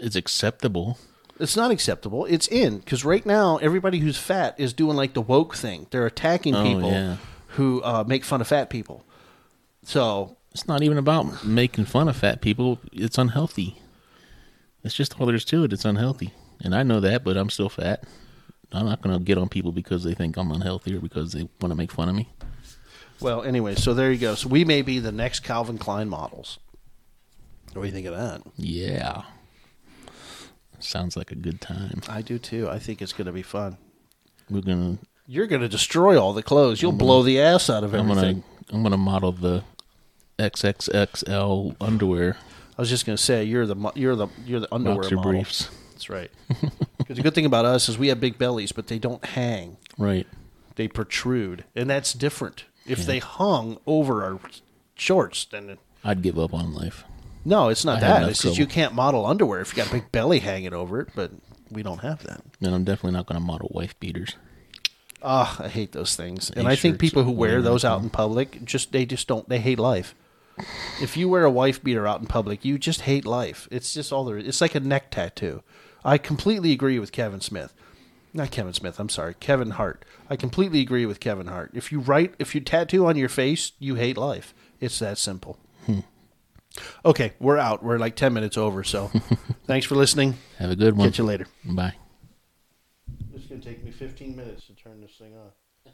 It's acceptable. It's not acceptable. It's in because right now everybody who's fat is doing like the woke thing. They're attacking Oh, people yeah. who uh, make fun of fat people. So It's not even about making fun of fat people. It's unhealthy. It's just all there's to it. It's unhealthy. And I know that, but I'm still fat. I'm not going to get on people because they think I'm unhealthy or because they want to make fun of me. Well, anyway, so there you go. So we may be the next Calvin Klein models. What do you think of that? Yeah. Sounds like a good time. I do too. I think it's going to be fun. We're going to You're going to destroy all the clothes. You'll blow the ass out of I'm everything. to I'm going to model the XXXL underwear I was just going to say you're the you're the you're the underwear boxer model. briefs. That's right. Because the good thing about us is we have big bellies, but they don't hang. Right. They protrude, and that's different. If they hung over our shorts, then it, I'd give up on life. No, it's not I that. enough It's just trouble. you can't model underwear if you got a big belly hanging over it. But we don't have that. And I'm definitely not going to model wife beaters. Ah, I hate those things, and I think people who wear whatever those out in public just they just don't they hate life. If you wear a wife beater out in public, you just hate life. It's just all there. is. It's like a neck tattoo. I completely agree with Kevin Smith. Not Kevin Smith. I'm sorry, Kevin Hart. I completely agree with Kevin Hart. If you write, if you tattoo on your face, you hate life. It's that simple. Okay, we're out. We're like ten minutes over. So, thanks for listening. Have a good one. Catch you later. Bye. It's gonna take me 15 minutes to turn this thing on.